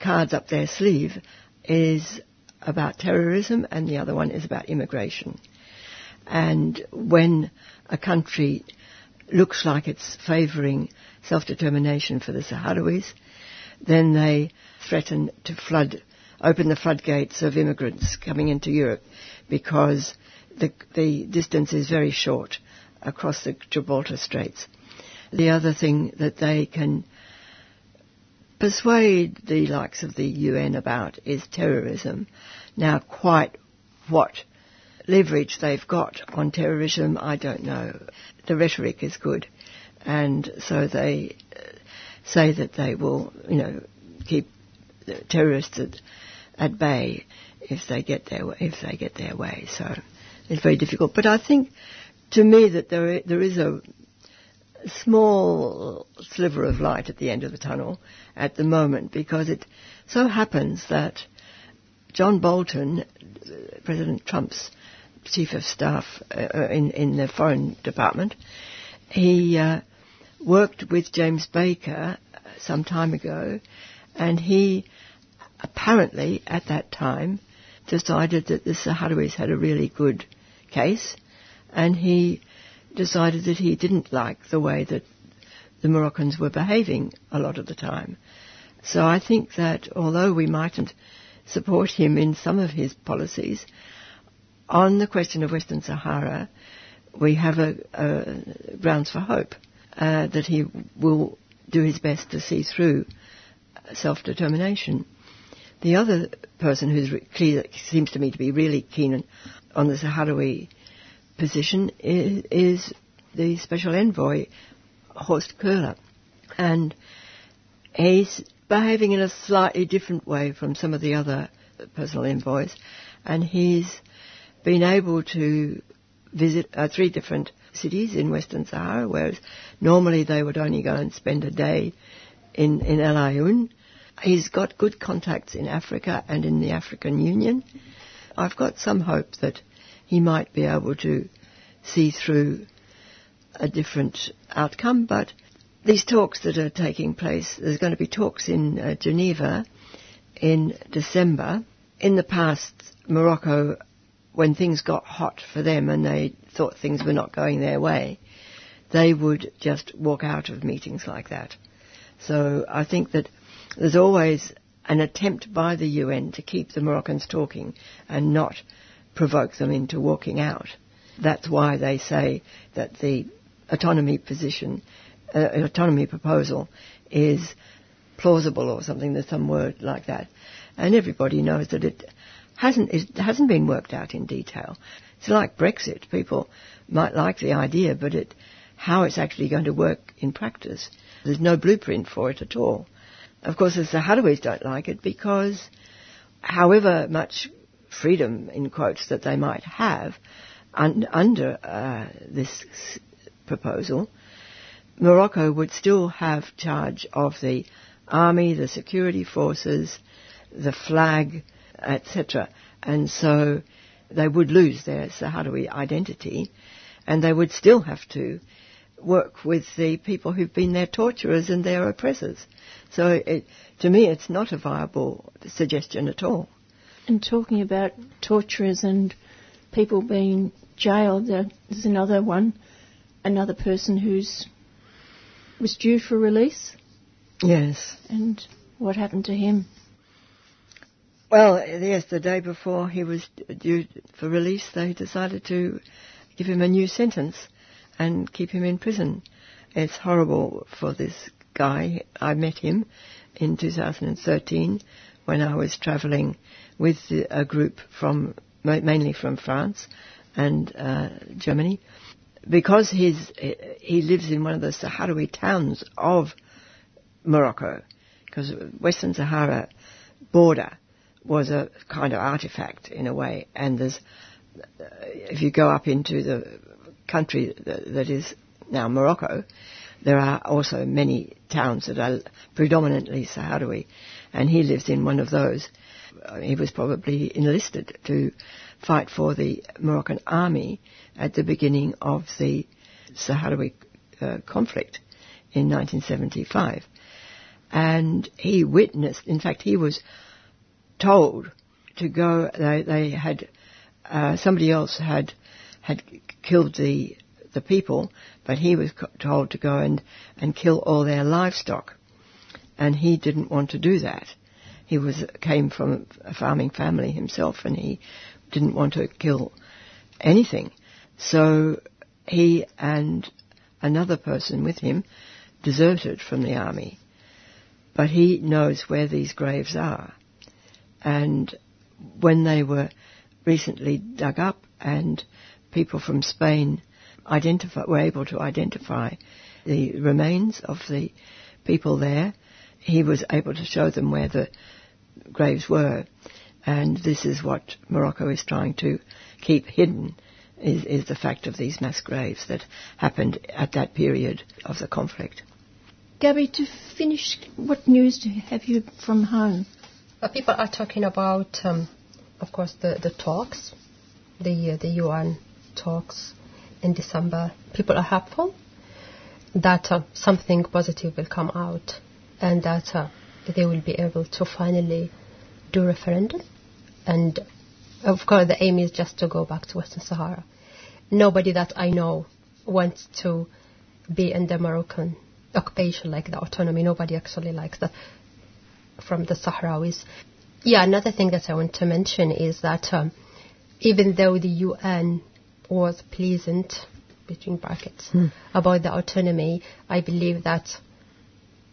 cards up their sleeve is about terrorism and the other one is about immigration. And when a country looks like it's favouring self-determination for the Sahrawis, then they threaten to flood, open the floodgates of immigrants coming into Europe because the, the distance is very short across the Gibraltar Straits. The other thing that they can persuade the likes of the UN about is terrorism. Now, quite what leverage they've got on terrorism, I don't know. The rhetoric is good, and so they uh, say that they will, you know, keep terrorists at, at bay if they get their if they get their way. So it's very difficult. But I think, to me, that there there is a small sliver of light at the end of the tunnel at the moment because it so happens that John Bolton, President Trump's chief of staff uh, in, in the foreign department, he uh, worked with James Baker uh, some time ago and he apparently at that time decided that the Sahrawis had a really good case and he decided that he didn't like the way that the Moroccans were behaving a lot of the time. So I think that although we mightn't support him in some of his policies, on the question of Western Sahara, we have a, a grounds for hope uh, that he will do his best to see through self-determination. The other person who clear, seems to me to be really keen on the Sahrawi position is, is the special envoy, Horst Köhler. And he's behaving in a slightly different way from some of the other personal envoys. And he's been able to visit uh, three different cities in Western Sahara, whereas normally they would only go and spend a day in, in El Aaiún. He's got good contacts in Africa and in the African Union. I've got some hope that he might be able to see through a different outcome. But these talks that are taking place, there's going to be talks in uh, Geneva in December. In the past, Morocco, when things got hot for them and they thought things were not going their way, they would just walk out of meetings like that. So I think that there's always an attempt by the UN to keep the Moroccans talking and not provoke them into walking out. That's why they say that the autonomy position, uh, autonomy proposal is plausible or something, there's some word like that. And everybody knows that it hasn't, it hasn't been worked out in detail. It's like Brexit. People might like the idea, but it, how it's actually going to work in practice, there's no blueprint for it at all. Of course, the Sahrawis don't like it because however much freedom, in quotes, that they might have un- under uh, this proposal, Morocco would still have charge of the army, the security forces, the flag, etc. And so they would lose their Sahrawi identity and they would still have to work with the people who've been their torturers and their oppressors. So it, to me, it's not a viable suggestion at all. And talking about torturers and people being jailed, there's another one, another person who's was due for release. Yes. And what happened to him? Well, yes, the day before he was due for release, they decided to give him a new sentence and keep him in prison. It's horrible for this guy. I met him in 2013 when I was travelling with a group from mainly from France and uh, Germany. Because he's, he lives in one of the Sahrawi towns of Morocco, because Western Sahara border was a kind of artifact in a way, and there's, if you go up into the country that, that is now Morocco, there are also many towns that are predominantly Sahrawi, and he lives in one of those. He was probably enlisted to fight for the Moroccan army at the beginning of the Sahrawi uh, conflict in 1975. And he witnessed, in fact, he was told to go, they, they had, uh, somebody else had, had killed the, the people, but he was told to go and, and kill all their livestock. And he didn't want to do that. He was, came from a farming family himself and he didn't want to kill anything. So he and another person with him deserted from the army. But he knows where these graves are. And when they were recently dug up and people from Spain identify, were able to identify the remains of the people there, he was able to show them where the graves were. And this is what Morocco is trying to keep hidden, is, is the fact of these mass graves that happened at that period of the conflict. Gabby, to finish, what news have you from home? People are talking about, um, of course, the, the talks, the, uh, the UN talks in December. People are hopeful that uh, something positive will come out and that uh, they will be able to finally do referendum. And of course, the aim is just to go back to Western Sahara. Nobody that I know wants to be in the Moroccan occupation like the autonomy. Nobody actually likes that from the Sahrawis. Yeah, another thing that I want to mention is that um, even though the UN was pleasant, between brackets, hmm. about the autonomy, I believe that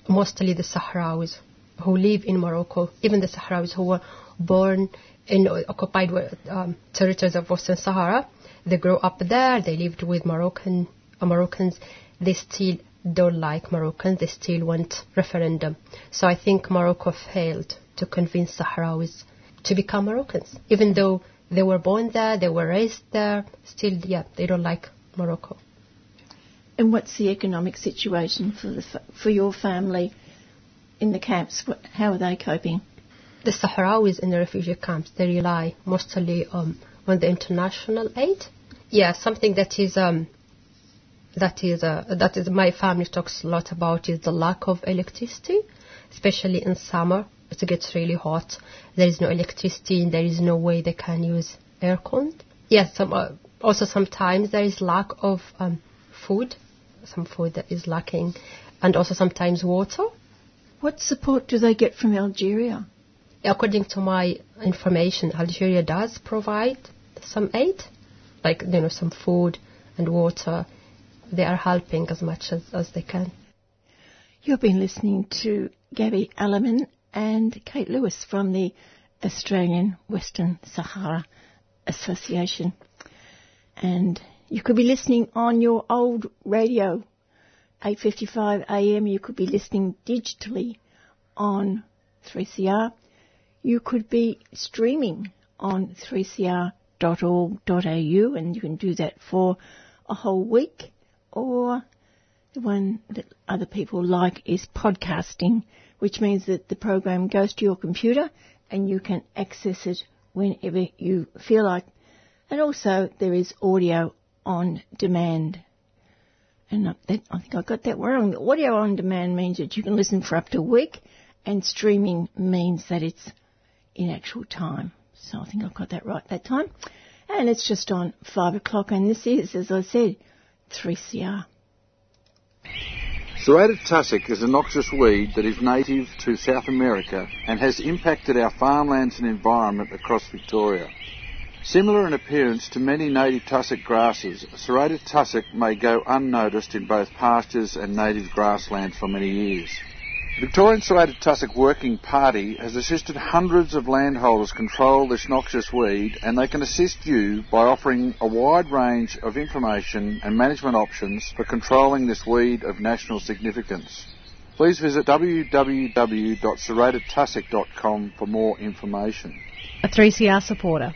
mostly the Sahrawis who live in Morocco, even the Sahrawis who were born in occupied um, territories of Western Sahara, they grew up there, they lived with Moroccan uh, Moroccans, they still don't like Moroccans, they still want referendum. So I think Morocco failed to convince Sahrawis to become Moroccans, even though they were born there, they were raised there, still, yeah, they don't like Morocco. And what's the economic situation for the for your family in the camps? What, how are they coping? The Sahrawis in the refugee camps they rely mostly um, on the international aid. Yeah, something that is um, that is uh, that is my family talks a lot about is the lack of electricity, especially in summer. It gets really hot. There is no electricity. And there is no way they can use aircon. Yes, some, uh, also sometimes there is lack of um, food. Some food that is lacking, and also sometimes water. What support do they get from Algeria? According to my information, Algeria does provide some aid, like you know some food and water. They are helping as much as, as they can. You've been listening to Gabby Alleman and Kate Lewis from the Australian Western Sahara Association. And you could be listening on your old radio, 8.55 AM. You could be listening digitally on 3CR. You could be streaming on 3cr.org.au and you can do that for a whole week or the one that other people like is podcasting, which means that the program goes to your computer and you can access it whenever you feel like. And also there is audio on demand. And I think I got that wrong. Audio on demand means that you can listen for up to a week and streaming means that it's in actual time. So I think I've got that right that time. And it's just on 5 o'clock, and this is, as I said, 3CR. Serrated tussock is a noxious weed that is native to South America and has impacted our farmlands and environment across Victoria. Similar in appearance to many native tussock grasses, serrated tussock may go unnoticed in both pastures and native grasslands for many years. The Victorian Serrated Tussock Working Party has assisted hundreds of landholders control this noxious weed and they can assist you by offering a wide range of information and management options for controlling this weed of national significance. Please visit www.serratedtussock.com for more information. A 3CR supporter.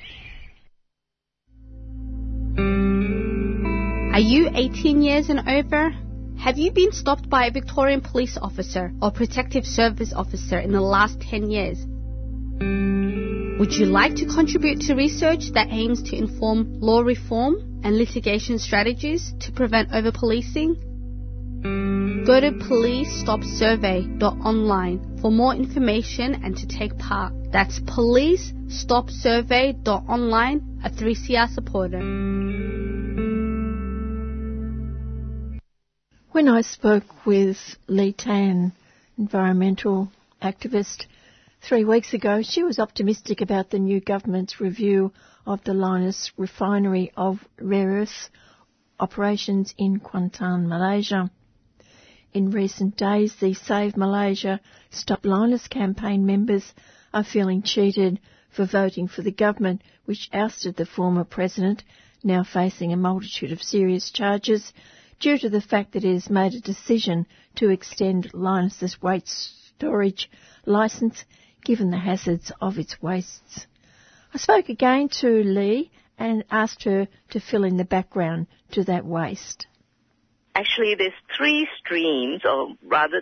Are you 18 years and over? Have you been stopped by a Victorian police officer or protective service officer in the last 10 years? Would you like to contribute to research that aims to inform law reform and litigation strategies to prevent over-policing? Go to policestopsurvey.online for more information and to take part. That's policestopsurvey.online, a 3CR supporter. When I spoke with Lee Tan, environmental activist, three weeks ago, she was optimistic about the new government's review of the Lynas refinery of rare earths operations in Kuantan, Malaysia. In recent days, the Save Malaysia Stop Lynas campaign members are feeling cheated for voting for the government which ousted the former president, now facing a multitude of serious charges due to the fact that it has made a decision to extend Lynas's waste storage licence given the hazards of its wastes. I spoke again to Lee and asked her to fill in the background to that waste. Actually, there's three streams, or rather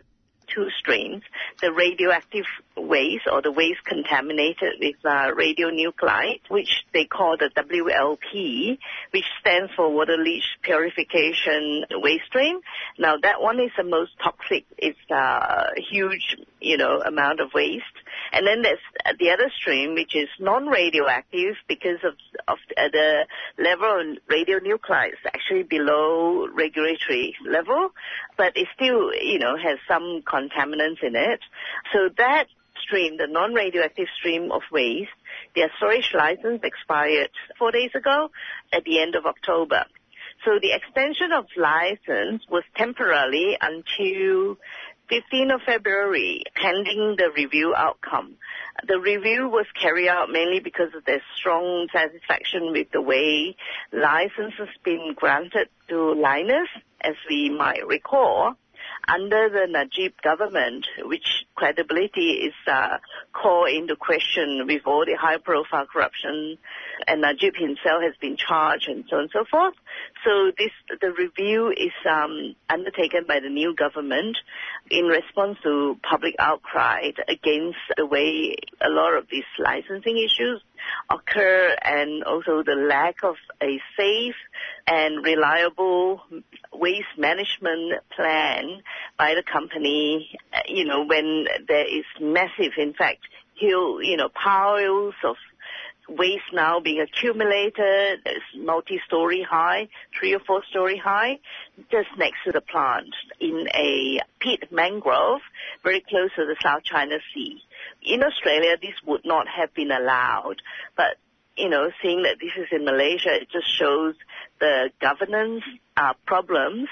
two streams. The radioactive waste or the waste contaminated with uh, radionuclide, which they call the WLP, which stands for water leach purification waste stream. Now that one is the most toxic. It's a huge, you know, amount of waste. And then there's the other stream, which is non-radioactive because of, of uh, the level of radionuclides actually below regulatory level, but it still, you know, has some contaminants in it. So that stream, the non-radioactive stream of waste, their storage license expired four days ago at the end of October. So the extension of license was temporarily until 15th of February, pending the review outcome. The review was carried out mainly because of their strong satisfaction with the way license has been granted to Lynas, as we might recall under the Najib government, which credibility is uh, called into question with all the high-profile corruption, and Najib himself has been charged and so on and so forth. So this the review is um, undertaken by the new government in response to public outcry against the way a lot of these licensing issues occur and also the lack of a safe and reliable waste management plan by the company, uh, you know, when there is massive, in fact, you know, piles of waste now being accumulated, multi-story high, three or four story high, just next to the plant in a peat mangrove very close to the South China Sea. In Australia, this would not have been allowed, but you know, seeing that this is in Malaysia, it just shows the governance uh, problems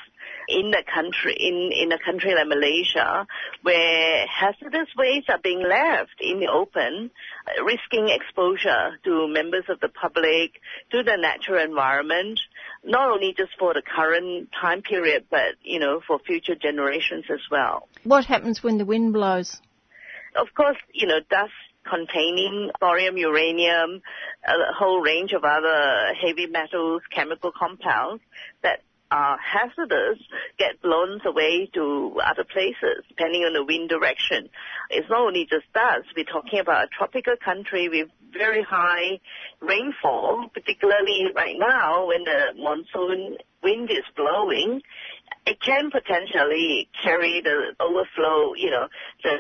in the country, in, in a country like Malaysia, where hazardous waste are being left in the open, uh, risking exposure to members of the public, to the natural environment, not only just for the current time period, but, you know, for future generations as well. What happens when the wind blows? Of course, you know, dust containing thorium, uranium, a whole range of other heavy metals, chemical compounds that are hazardous get blown away to other places depending on the wind direction. It's not only just dust. We're talking about a tropical country with very high rainfall, particularly right now when the monsoon wind is blowing it can potentially carry the overflow, you know, the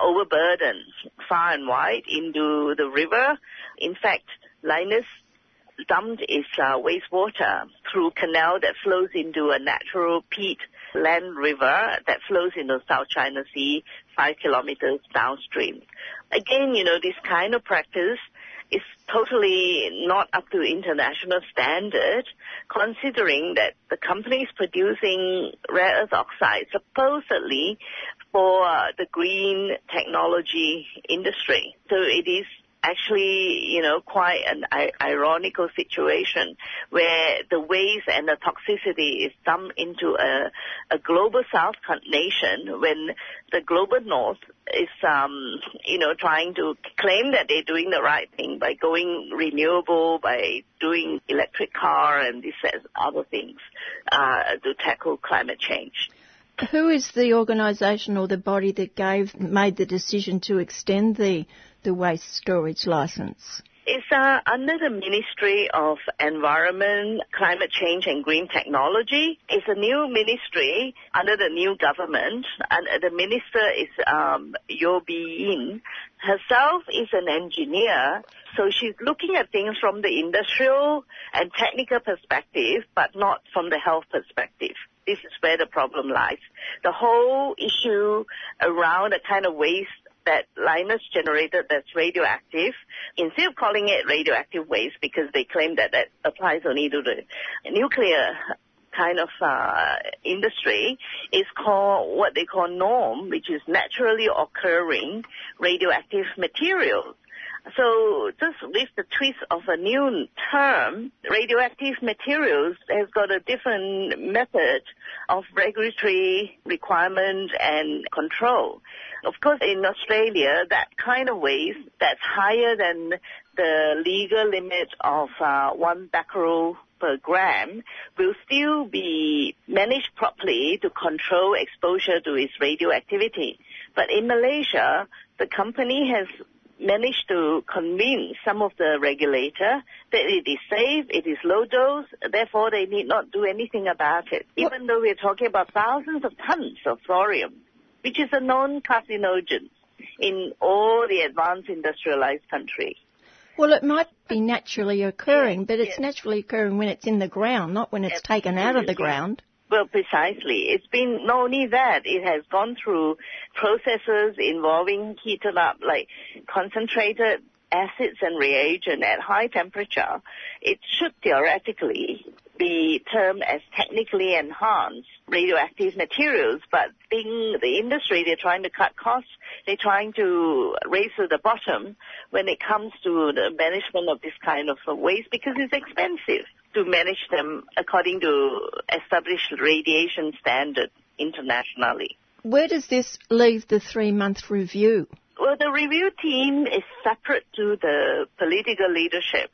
overburden far and wide into the river, In fact, Lynas dumped its uh, wastewater through canal that flows into a natural peat land river that flows into South China Sea five kilometers downstream. Again, you know, this kind of practice is totally not up to international standard, considering that the company is producing rare earth oxide supposedly for the green technology industry. So it is actually, you know, quite an ironical situation where the waste and the toxicity is dumped into a, a global south nation when the global north is, um, you know, trying to claim that they're doing the right thing by going renewable, by doing electric car and these other things uh, to tackle climate change. Who is the organisation or the body that gave made the decision to extend the the waste storage license? It's uh, under the Ministry of Environment, Climate Change and Green Technology. It's a new ministry under the new government, and the minister is um, Yeo Bee Yin. Herself is an engineer, so she's looking at things from the industrial and technical perspective, but not from the health perspective this is where the problem lies. The whole issue around the kind of waste that Lynas generated that's radioactive, instead of calling it radioactive waste because they claim that that applies only to the nuclear kind of uh, industry is called what they call NORM, which is naturally occurring radioactive materials. So just with the twist of a new term, radioactive materials has got a different method of regulatory requirement and control. Of course, in Australia, that kind of waste that's higher than the legal limit of uh, one becquerel per gram will still be managed properly to control exposure to its radioactivity. But in Malaysia, the company has managed to convince some of the regulator that it is safe, it is low dose, therefore they need not do anything about it, even though we're talking about thousands of tons of thorium, which is a known carcinogen in all the advanced industrialized countries. Well, it might be naturally occurring, but it's naturally occurring when it's in the ground, not when it's taken out of the ground. Well, precisely. It's been not only that, it has gone through processes involving heated up like concentrated acids and reagent at high temperature. It should theoretically be termed as technically enhanced radioactive materials, but being the industry, they're trying to cut costs, they're trying to raise to the bottom when it comes to the management of this kind of waste because it's expensive to manage them according to established radiation standards internationally. Where does this leave the three month review? Well, the review team is separate to the political leadership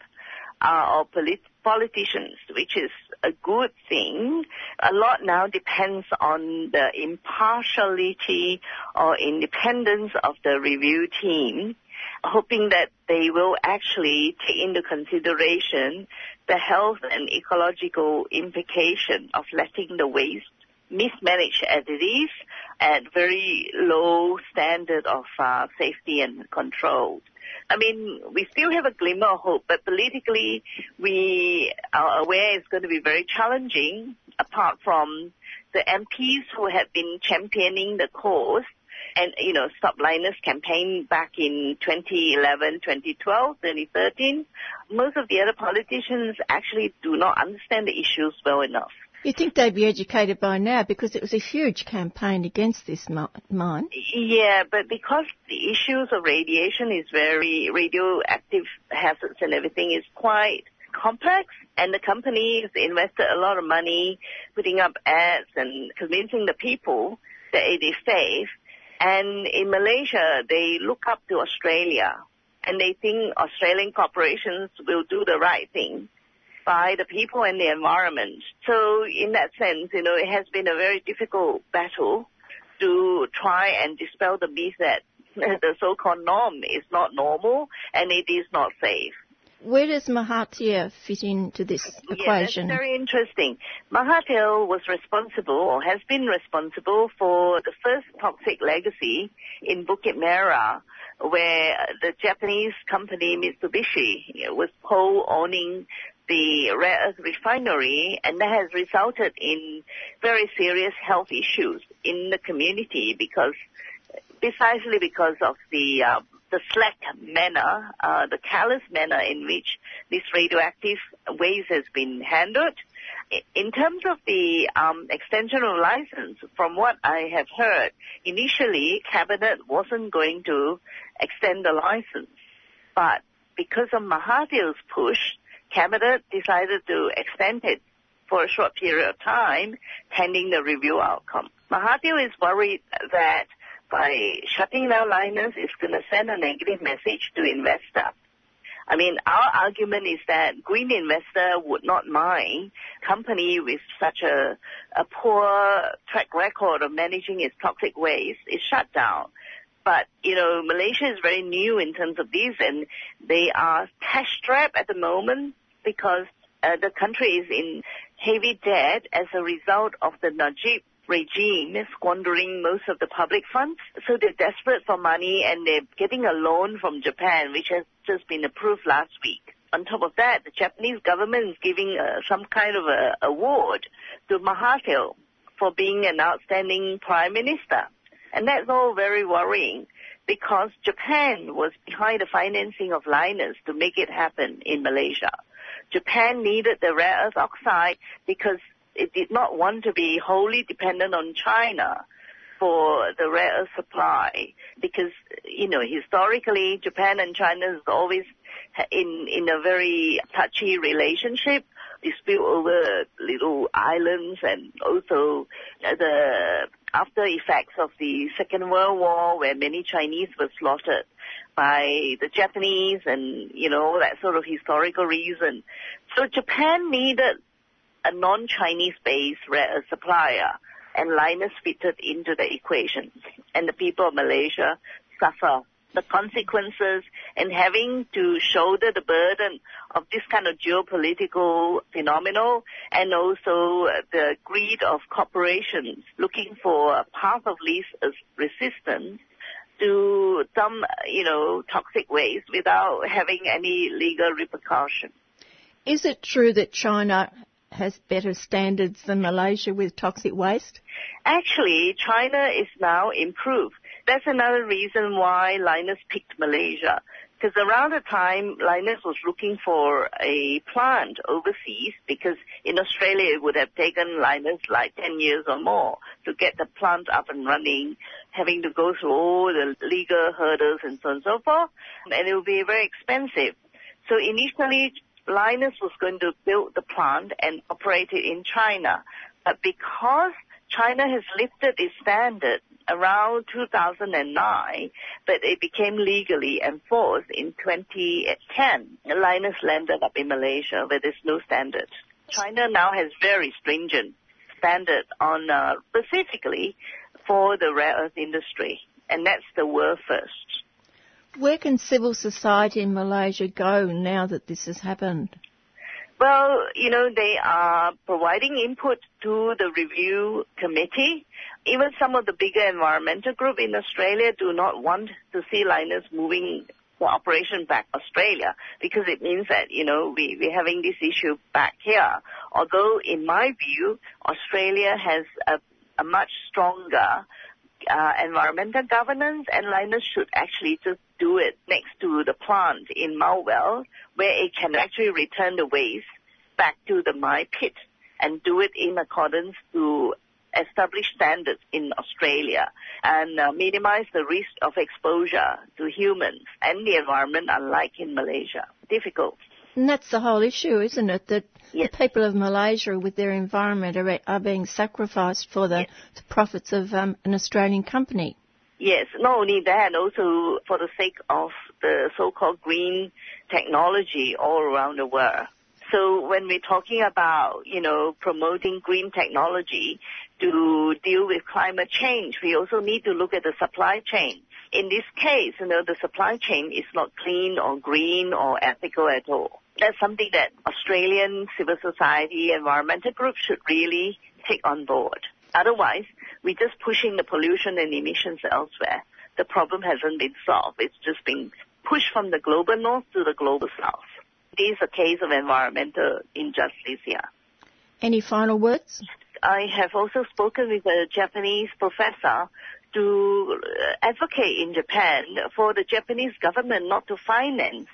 uh, or polit- politicians, which is a good thing. A lot now depends on the impartiality or independence of the review team hoping that they will actually take into consideration the health and ecological implication of letting the waste mismanaged as it is at very low standard of uh, safety and control. I mean, we still have a glimmer of hope, but politically we are aware it's going to be very challenging apart from the MPs who have been championing the cause and, you know, Stop Lynas campaign back in 2011, 2012, 2013, most of the other politicians actually do not understand the issues well enough. You think they'd be educated by now because it was a huge campaign against this mine. Yeah, but because the issues of radiation is very radioactive hazards and everything is quite complex and the companies invested a lot of money putting up ads and convincing the people that it is safe and in Malaysia, they look up to Australia and they think Australian corporations will do the right thing by the people and the environment. So in that sense, you know, it has been a very difficult battle to try and dispel the myth that the so-called norm is not normal and it is not safe. Where does Mahathir fit into this equation? Yeah, that's very interesting. Mahathir was responsible or has been responsible for the first toxic legacy in Bukit Merah where the Japanese company Mitsubishi was co-owning the rare earth refinery, and that has resulted in very serious health issues in the community because precisely because of the uh, the slack manner, uh, the callous manner in which this radioactive waste has been handled. In terms of the um, extension of license, from what I have heard, initially Cabinet wasn't going to extend the license, but because of Mahathir's push, Cabinet decided to extend it for a short period of time pending the review outcome. Mahathir is worried that by shutting down Lynas it's going to send a negative message to investors. I mean, our argument is that green investor would not mind company with such a, a poor track record of managing its toxic waste is shut down. But, you know, Malaysia is very new in terms of this and they are cash strapped at the moment because uh, the country is in heavy debt as a result of the Najib regime squandering most of the public funds. So they're desperate for money and they're getting a loan from Japan, which has just been approved last week. On top of that, the Japanese government is giving uh, some kind of a award to Mahathir for being an outstanding prime minister. And that's all very worrying because Japan was behind the financing of Lynas to make it happen in Malaysia. Japan needed the rare earth oxide because it did not want to be wholly dependent on China for the rare earth supply because, you know, historically Japan and China is always in, in a very touchy relationship, dispute over little islands and also the after effects of the Second World War where many Chinese were slaughtered by the Japanese and, you know, that sort of historical reason. So Japan needed a non-Chinese based rare uh, supplier and Lynas fitted into the equation. And the people of Malaysia suffer the consequences and having to shoulder the burden of this kind of geopolitical phenomenon and also the greed of corporations looking for a path of least resistance to some, you know, toxic waste without having any legal repercussion. Is it true that China has better standards than Malaysia with toxic waste? Actually, China is now improved. That's another reason why Lynas picked Malaysia. Because around the time Lynas was looking for a plant overseas, because in Australia it would have taken Lynas like 10 years or more to get the plant up and running, having to go through all the legal hurdles and so on and so forth, and it would be very expensive. So initially Lynas was going to build the plant and operate it in China. But because China has lifted its standard around 2009, but it became legally enforced in 2010. Lynas landed up in Malaysia where there's no standard. China now has very stringent standard on uh, specifically for the rare earth industry, and that's the world first. Where can civil society in Malaysia go now that this has happened? Well, you know, they are providing input to the review committee. Even some of the bigger environmental groups in Australia do not want to see Lynas moving the operation back Australia because it means that, you know, we, we're having this issue back here. Although in my view, Australia has a, a much stronger uh, environmental governance and Lynas should actually just do it next to the plant in Mount Weld where it can actually return the waste back to the mine pit and do it in accordance to established standards in Australia and uh, minimize the risk of exposure to humans and the environment unlike in Malaysia. Difficult. And that's the whole issue, isn't it? That yes. the people of Malaysia with their environment are, are being sacrificed for the, yes. the profits of um, an Australian company. Yes, not only that, also for the sake of the so-called green technology all around the world. So when we're talking about, you know, promoting green technology to deal with climate change, we also need to look at the supply chain. In this case, you know, the supply chain is not clean or green or ethical at all that's something that Australian civil society environmental groups should really take on board. Otherwise, we're just pushing the pollution and emissions elsewhere. the problem hasn't been solved. It's just been pushed from the global north to the global south. It is a case of environmental injustice here. Any final words? I have also spoken with a Japanese professor to advocate in Japan for the Japanese government not to finance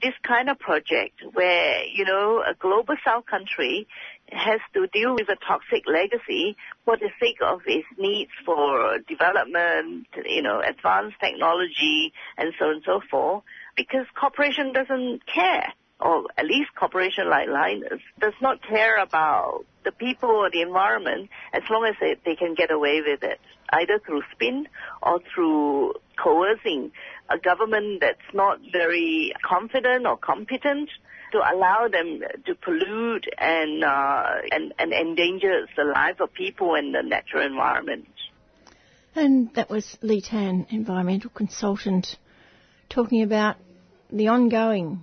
this kind of project where, you know, a global south country has to deal with a toxic legacy for the sake of its needs for development, you know, advanced technology and so on and so forth, because corporation doesn't care, or at least corporation like Lynas does not care about the people or the environment as long as they, they can get away with it, either through spin or through coercing a government that's not very confident or competent to allow them to pollute and, uh, and, and endanger the lives of people and the natural environment. And that was Lee Tan, environmental consultant, talking about the ongoing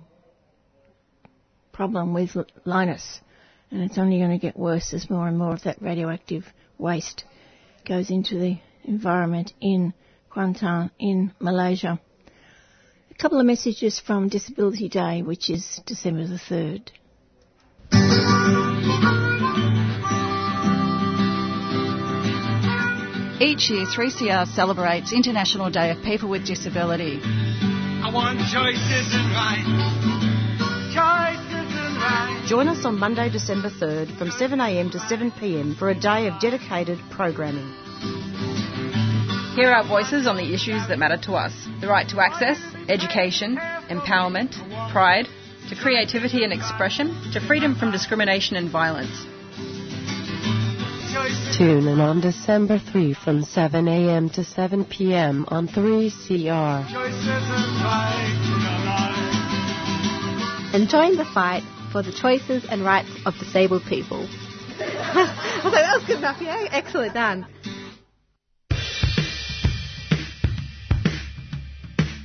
problem with Lynas, And it's only going to get worse as more and more of that radioactive waste goes into the environment in Kuantan in Malaysia. A couple of messages from Disability Day, which is December the 3rd. Each year, 3CR celebrates International Day of People with Disability. I want choices and rights. Choices and rights. Join us on Monday, December 3rd from 7am to 7pm for a day of dedicated programming. Hear our voices on the issues that matter to us the right to access, education, empowerment, pride, to creativity and expression, to freedom from discrimination and violence. Tune in on December 3 from 7 a.m. to 7 p.m. on 3CR. And join the fight for the choices and rights of disabled people. I thought that was good enough, yeah? Excellent, done.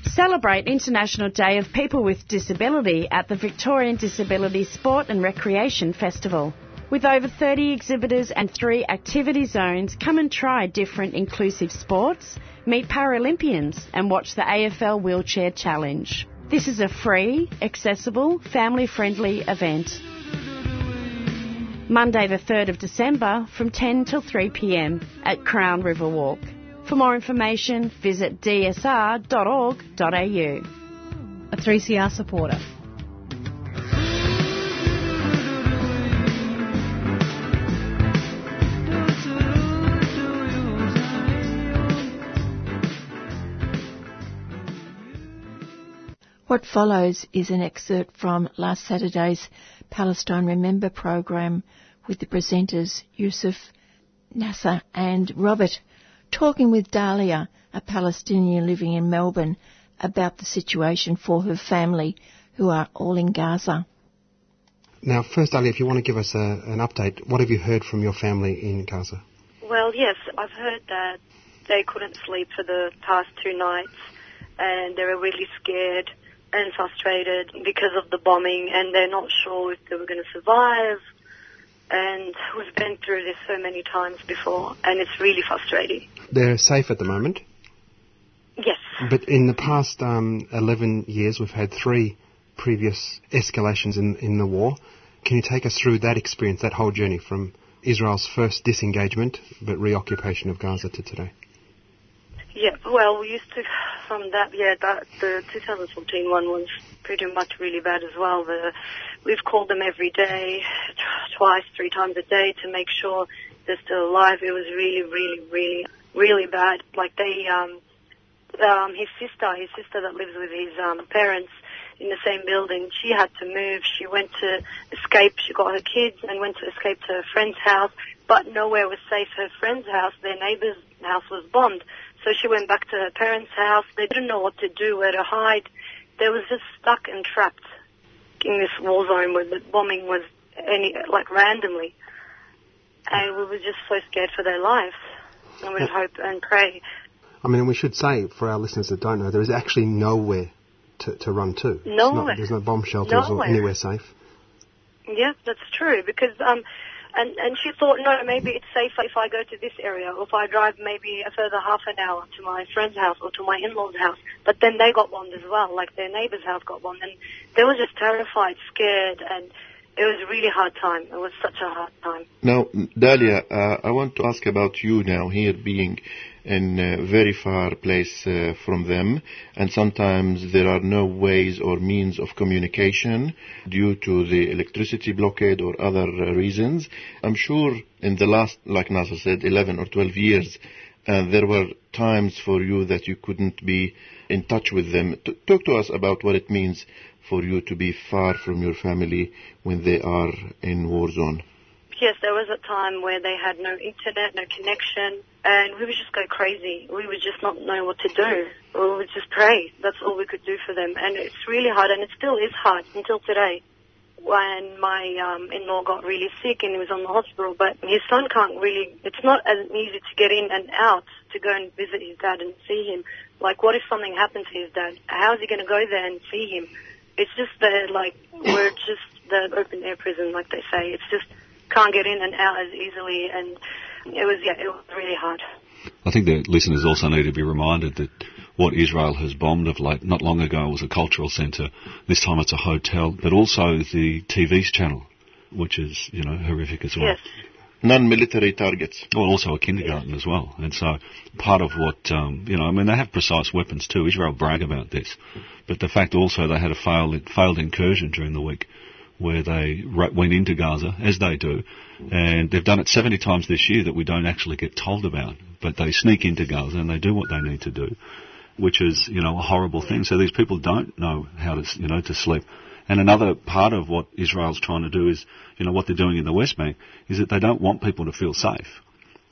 Celebrate International Day of People with Disability at the Victorian Disability Sport and Recreation Festival. With over 30 exhibitors and three activity zones, come and try different inclusive sports, meet Paralympians, and watch the AFL Wheelchair Challenge. This is a free, accessible, family friendly event. Monday, the 3rd of December from 10 till 3 pm at Crown River Walk. For more information, visit dsr.org.au. A 3CR supporter. What follows is an excerpt from last Saturday's Palestine Remember program with the presenters Yusuf, Nasser and Robert talking with Dahlia, a Palestinian living in Melbourne, about the situation for her family who are all in Gaza. Now, first, Dahlia, if you want to give us a, an update, what have you heard from your family in Gaza? Well, yes, I've heard that they couldn't sleep for the past two nights and they were really scared and frustrated because of the bombing and they're not sure if they were going to survive. And we've been through this so many times before and it's really frustrating. They're safe at the moment? Yes. But in the past um, 11 years, we've had three previous escalations in, in the war. Can you take us through that experience, that whole journey from Israel's first disengagement but reoccupation of Gaza to today? Yeah, well, we used to, from that, yeah, that, the 2014 one was pretty much really bad as well. The, we've called them every day, twice, three times a day to make sure they're still alive. It was really, really, really, really bad. Like they, um, um, his sister, his sister that lives with his um, parents in the same building, she had to move. She went to escape. She got her kids and went to escape to her friend's house, but nowhere was safe. Her friend's house, their neighbor's house was bombed. So she went back to her parents' house. They didn't know what to do, where to hide. They was just stuck and trapped in this war zone where the bombing was any like randomly, and we were just so scared for their lives. And we'd hope and pray. I mean, we should say for our listeners that don't know, there is actually nowhere to, to run to. Nowhere. Not, there's no bomb shelters or anywhere safe. Yeah, that's true because um, And and she thought, no, maybe it's safer if I go to this area, or if I drive maybe a further half an hour to my friend's house or to my in-laws' house. But then they got bombed as well, like their neighbor's house got bombed, and they were just terrified, scared, and it was a really hard time. It was such a hard time. Now, Dalia, uh, I want to ask about you now here being in a very far place uh, from them, and sometimes there are no ways or means of communication due to the electricity blockade or other uh, reasons. I'm sure in the last, like Nasser said, 11 or 12 years, uh, there were times for you that you couldn't be in touch with them. T- talk to us about what it means for you to be far from your family when they are in war zone. Yes, there was a time where they had no internet, no connection, and we would just go crazy. We would just not know what to do. We would just pray. That's all we could do for them. And it's really hard, and it still is hard until today. When my um, in-law got really sick and he was on the hospital, but his son can't really, it's not as easy to get in and out to go and visit his dad and see him. Like, what if something happened to his dad? How is he going to go there and see him? It's just the, like, we're just the open air prison, like they say. It's just, can't get in and out as easily, and it was yeah, it was really hard. I think the listeners also need to be reminded that what Israel has bombed of late, not long ago, was a cultural centre. This time it's a hotel, but also the TV's channel, which is you know horrific as well. Yes. Non-military targets. Well, also a kindergarten as well. And so part of what, um, you know, I mean, they have precise weapons too. Israel brag about this. But the fact also they had a failed, failed incursion during the week where they went into Gaza, as they do, and they've done it 70 times this year that we don't actually get told about. But they sneak into Gaza and they do what they need to do, which is, you know, a horrible thing. So these people don't know how to, you know, to sleep. And another part of what Israel's trying to do is, you know, what they're doing in the West Bank is that they don't want people to feel safe.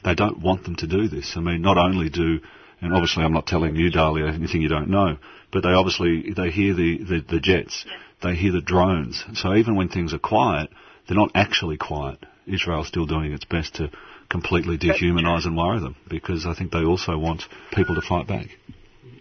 They don't want them to do this. I mean, not only do, and obviously I'm not telling you, Dalia, anything you don't know, but they obviously, they hear the, the, the jets, they hear the drones. So even when things are quiet, they're not actually quiet. Israel's still doing its best to completely dehumanise and worry them because I think they also want people to fight back.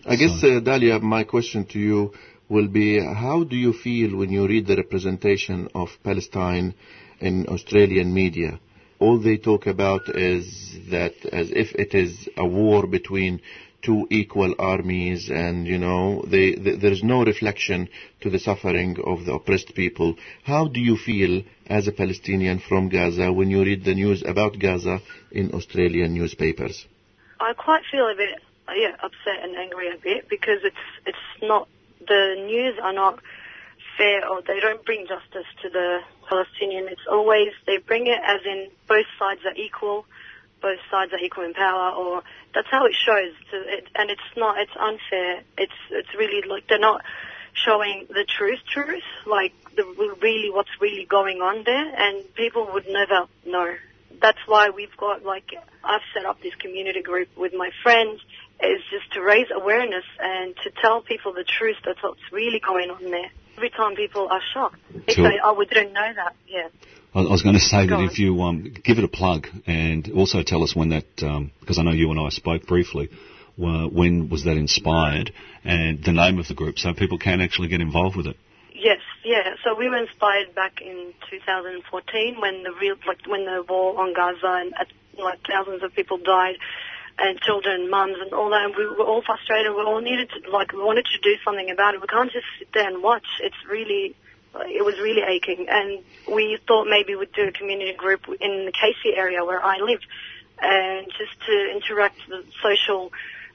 I guess, uh, Dalia, my question to you will be how do you feel when you read the representation of Palestine in Australian media? All they talk about is that as if it is a war between two equal armies and you know they, they, there's no reflection to the suffering of the oppressed people. How do you feel as a palestinian from gaza when you read the news about gaza in australian newspapers? I quite feel a bit yeah upset and angry a bit because it's it's not the news are not fair or they don't bring justice to the Palestinian. It's always they bring it as in both sides are equal, both sides are equal in power, or that's how it shows. To it, and it's not. It's unfair. It's it's really like they're not showing the truth, truth, like the really what's really going on there, and people would never know. That's why we've got like I've set up this community group with my friends is just to raise awareness and to tell people the truth. That's what's really going on there. Every time people are shocked, they Sure. say, "Oh, we didn't know that." Yeah. I I was going to say Go that on. if you um, give it a plug and also tell us when that, because I know you and I spoke briefly, uh, when was that inspired and the name of the group so people can actually get involved with it. Yes, yeah. So we were inspired back in 2014 when the real, like when the war on Gaza and uh, like thousands of people died, and children, mums, and all that. And we were all frustrated. We all needed to, like, we wanted to do something about it. We can't just sit there and watch. It's really, it was really aching. And we thought maybe we'd do a community group in the Casey area where I live, and just to interact with social,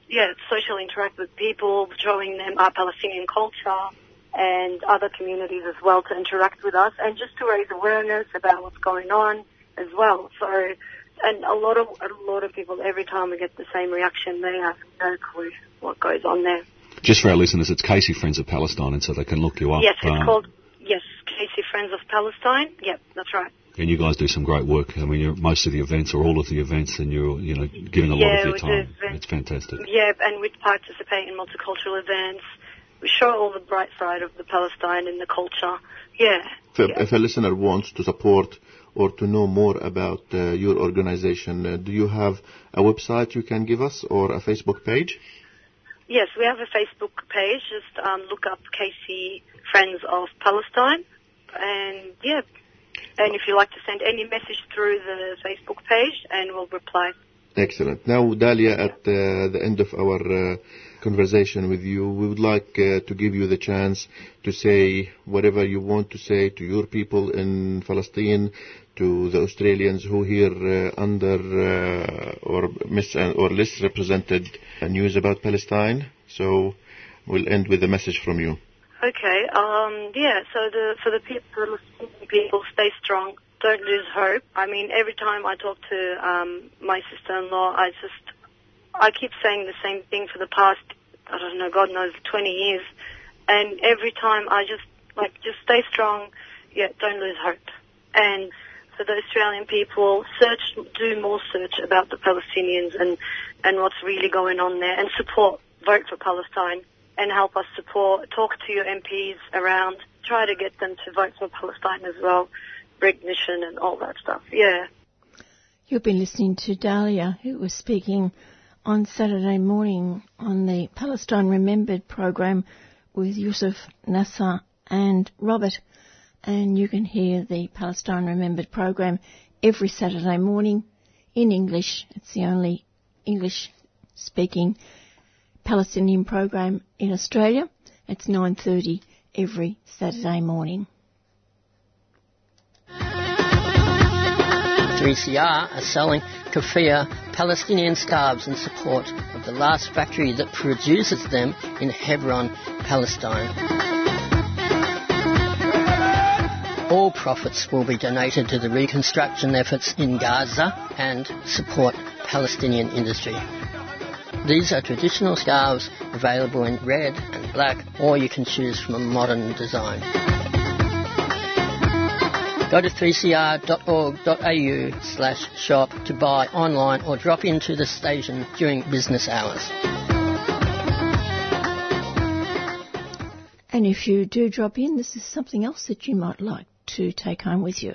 yeah, social interact with people, showing them our Palestinian culture and other communities as well to interact with us and just to raise awareness about what's going on as well. So, and a lot of a lot of people every time we get the same reaction, they have no clue what goes on there. Just for our listeners, it's Casey Friends of Palestine, and so they can look you up. yes, it's um, called yes, Casey Friends of Palestine. Yep, that's right. And you guys do some great work. I mean, you're most of the events or all of the events, and you're you know giving a lot Yeah, of your we do time. events. It's fantastic. Yeah, and we participate in multicultural events. We show all the bright side of the Palestine and the culture. Yeah. If, if a listener wants to support or to know more about uh, your organization, uh, do you have a website you can give us or a Facebook page? Yes, we have a Facebook page. Just um, look up Casey Friends of Palestine, and yeah, And if you like to send any message through the Facebook page, and we'll reply. Excellent. Now, Dahlia, at uh, the end of our uh, conversation with you, we would like uh, to give you the chance to say whatever you want to say to your people in Palestine, to the Australians who hear uh, under uh, or mis- or less represented news about Palestine. So, we'll end with a message from you. Okay. Um, yeah. So the for the people, people, stay strong. Don't lose hope. I mean, every time I talk to um, my sister-in-law, I just I keep saying the same thing for the past I don't know, God knows, 20 years, and every time I just like just stay strong. Yeah, don't lose hope. And for the Australian people, search, do more search about the Palestinians and and what's really going on there, and support, vote for Palestine and help us support, talk to your MPs around, try to get them to vote for Palestine as well, recognition and all that stuff. Yeah. You've been listening to Dahlia, who was speaking on Saturday morning on the Palestine Remembered program with Yusuf Nasser and Robert. And you can hear the Palestine Remembered program every Saturday morning in English. It's the only English speaking Palestinian program in Australia. It's 9.30 every Saturday morning. 3CR are selling kafia Palestinian scarves in support of the last factory that produces them in Hebron, Palestine. All profits will be donated to the reconstruction efforts in Gaza and support Palestinian industry. These are traditional scarves available in red and black, or you can choose from a modern design. Go to 3cr.org.au slash shop to buy online or drop into the station during business hours. And if you do drop in, this is something else that you might like to take home with you.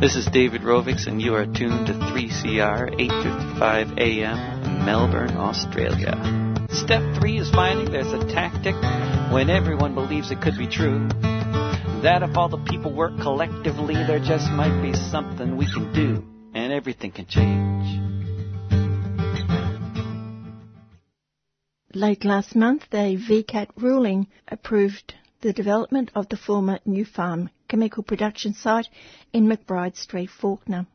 This is David Rovics, and you are tuned to 3CR 8:55 a.m. Melbourne, Australia. Step three is finding there's a tactic when everyone believes it could be true. That if all the people work collectively, there just might be something we can do, and everything can change. Late last month, a VCAT ruling approved the development of the former Nufarm chemical production site in McBride Street, Fawkner.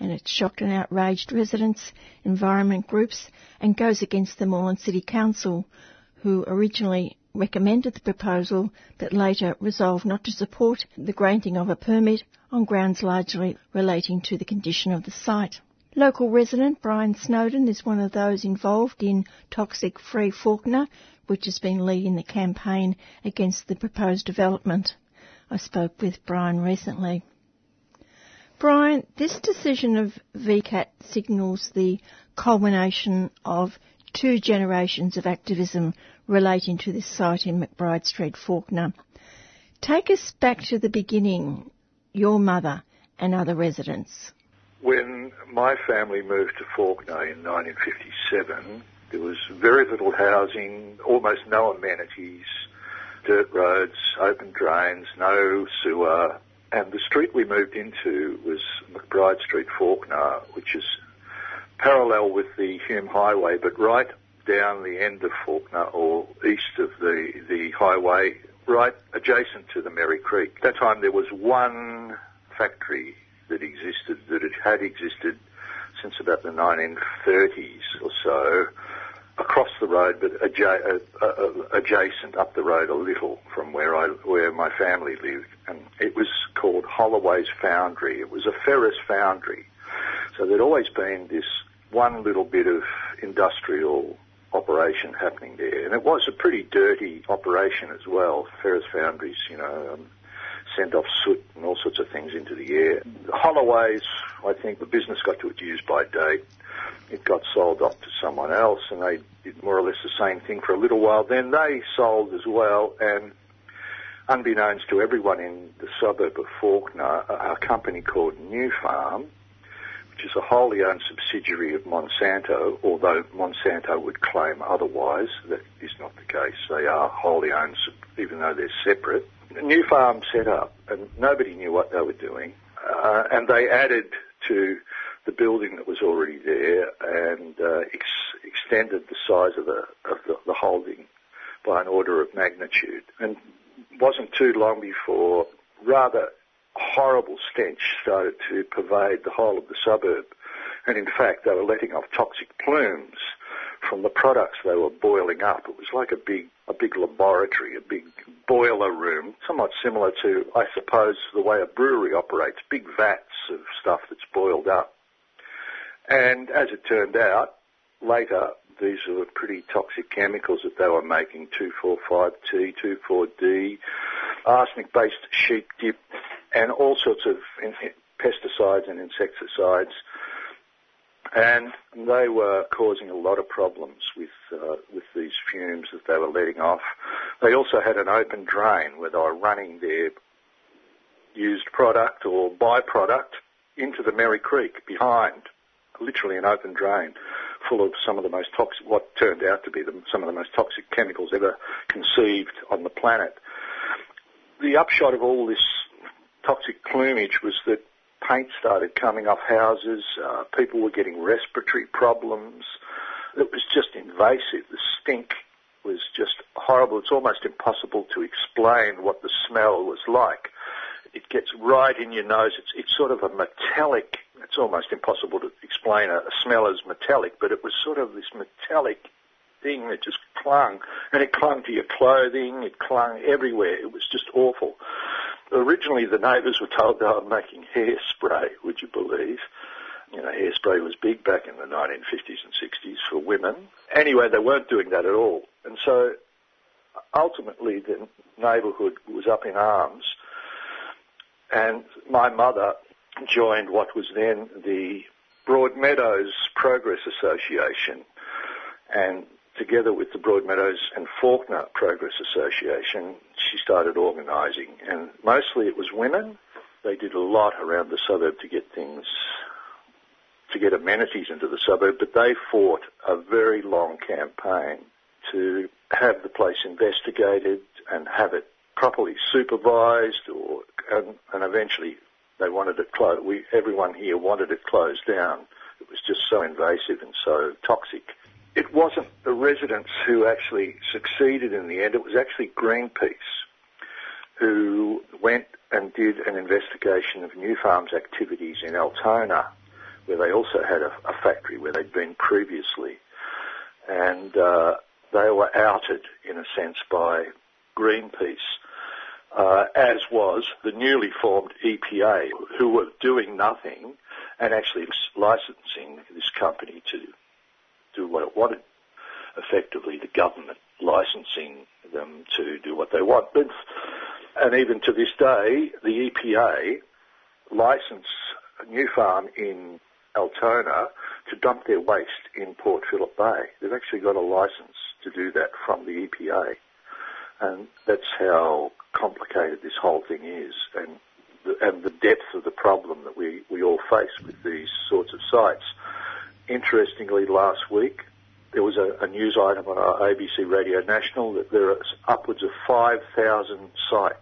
And it shocked and outraged residents, environment groups, and goes against the Moreland City Council, who originally recommended the proposal but later resolved not to support the granting of a permit on grounds largely relating to the condition of the site. Local resident Brian Snowden is one of those involved in Toxic Free Fawkner, which has been leading the campaign against the proposed development. I spoke with Brian recently. Brian, this decision of VCAT signals the culmination of two generations of activism relating to this site in McBride Street, Fawkner. Take us back to the beginning, your mother and other residents. When my family moved to Fawkner in 1957, there was very little housing, almost no amenities, dirt roads, open drains, no sewer. And the street we moved into was McBride Street, Fawkner, which is parallel with the Hume Highway, but right down the end of Fawkner or east of the, the highway right adjacent to the Merry Creek. At that time there was one factory that existed, that had existed since about the 1930s or so, across the road, but adja- uh, uh, adjacent up the road a little from where I where my family lived, and it was called Holloway's Foundry. It was a ferrous foundry, so there'd always been this one little bit of industrial operation happening there, and it was a pretty dirty operation as well. Ferrous foundries, you know. Um, sent off soot and all sorts of things into the air. Holloway's, I think the business got to its use by date it got sold off to someone else, and they did more or less the same thing for a little while. Then they sold as well, and unbeknownst to everyone in the suburb of Fawkner, a, a company called New Farm, which is a wholly owned subsidiary of Monsanto, although Monsanto would claim otherwise. That is not the case. They are wholly owned, even though they're separate. Nufarm set up, and nobody knew what they were doing, uh, and they added to the building that was already there and uh, ex- extended the size of the of the, the holding by an order of magnitude. And wasn't too long before rather horrible stench started to pervade the whole of the suburb. And in fact, they were letting off toxic plumes from the products they were boiling up. It was like a big, a big laboratory, a big boiler room, somewhat similar to, I suppose, the way a brewery operates, big vats of stuff that's boiled up. And as it turned out, later, these were pretty toxic chemicals that they were making, 2,4,5-T, 2,4-D, arsenic-based sheep dip, and all sorts of pesticides and insecticides. And they were causing a lot of problems with uh, with these fumes that they were letting off. They also had an open drain where they were running their used product or byproduct into the Merri Creek behind literally an open drain full of some of the most toxic, what turned out to be the, some of the most toxic chemicals ever conceived on the planet. The upshot of all this toxic plumage was that paint started coming off houses, uh, people were getting respiratory problems. It was just invasive. The stink was just horrible. It's almost impossible to explain what the smell was like. It gets right in your nose. It's, it's sort of a metallic it's almost impossible to explain a, a smell as metallic, but it was sort of this metallic thing that just clung, and it clung to your clothing, it clung everywhere. It was just awful. Originally, the neighbours were told they were making hairspray, would you believe? You know, hairspray was big back in the 1950s and 60s for women. Anyway, they weren't doing that at all. And so ultimately the neighbourhood was up in arms. And my mother joined what was then the Broadmeadows Progress Association, and together with the Broadmeadows and Fawkner Progress Association, she started organising, and mostly it was women. They did a lot around the suburb to get things, to get amenities into the suburb, but they fought a very long campaign to have the place investigated and have it properly supervised or, and, and eventually they wanted it closed. We, everyone here wanted it closed down. It was just so invasive and so toxic. It wasn't the residents who actually succeeded in the end. It was actually Greenpeace who went and did an investigation of Nufarm's activities in Altona, where they also had a, a factory where they'd been previously. And uh, they were outed, in a sense, by Greenpeace uh, as was the newly formed EPA, who were doing nothing and actually licensing this company to do what it wanted, effectively the government licensing them to do what they want. But, and even to this day, the EPA license Nufarm in Altona to dump their waste in Port Phillip Bay. They've actually got a license to do that from the EPA. And that's how complicated this whole thing is and the, and the depth of the problem that we, we all face with these sorts of sites. Interestingly, last week there was a, a news item on our ABC Radio National that there are upwards of 5,000 sites,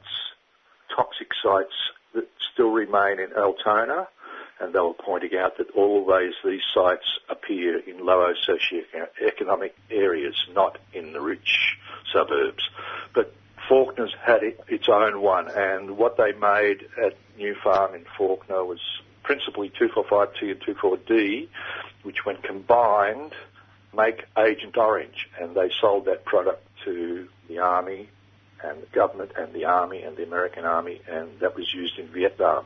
toxic sites that still remain in Altona and they were pointing out that always these sites appear in lower socioeconomic areas, not in the rich suburbs. But Fawkner's had its own one, and what they made at Nufarm in Fawkner was principally 245T and 24D, which when combined make Agent Orange, and they sold that product to the Army and the government and the Army and the American Army, and that was used in Vietnam.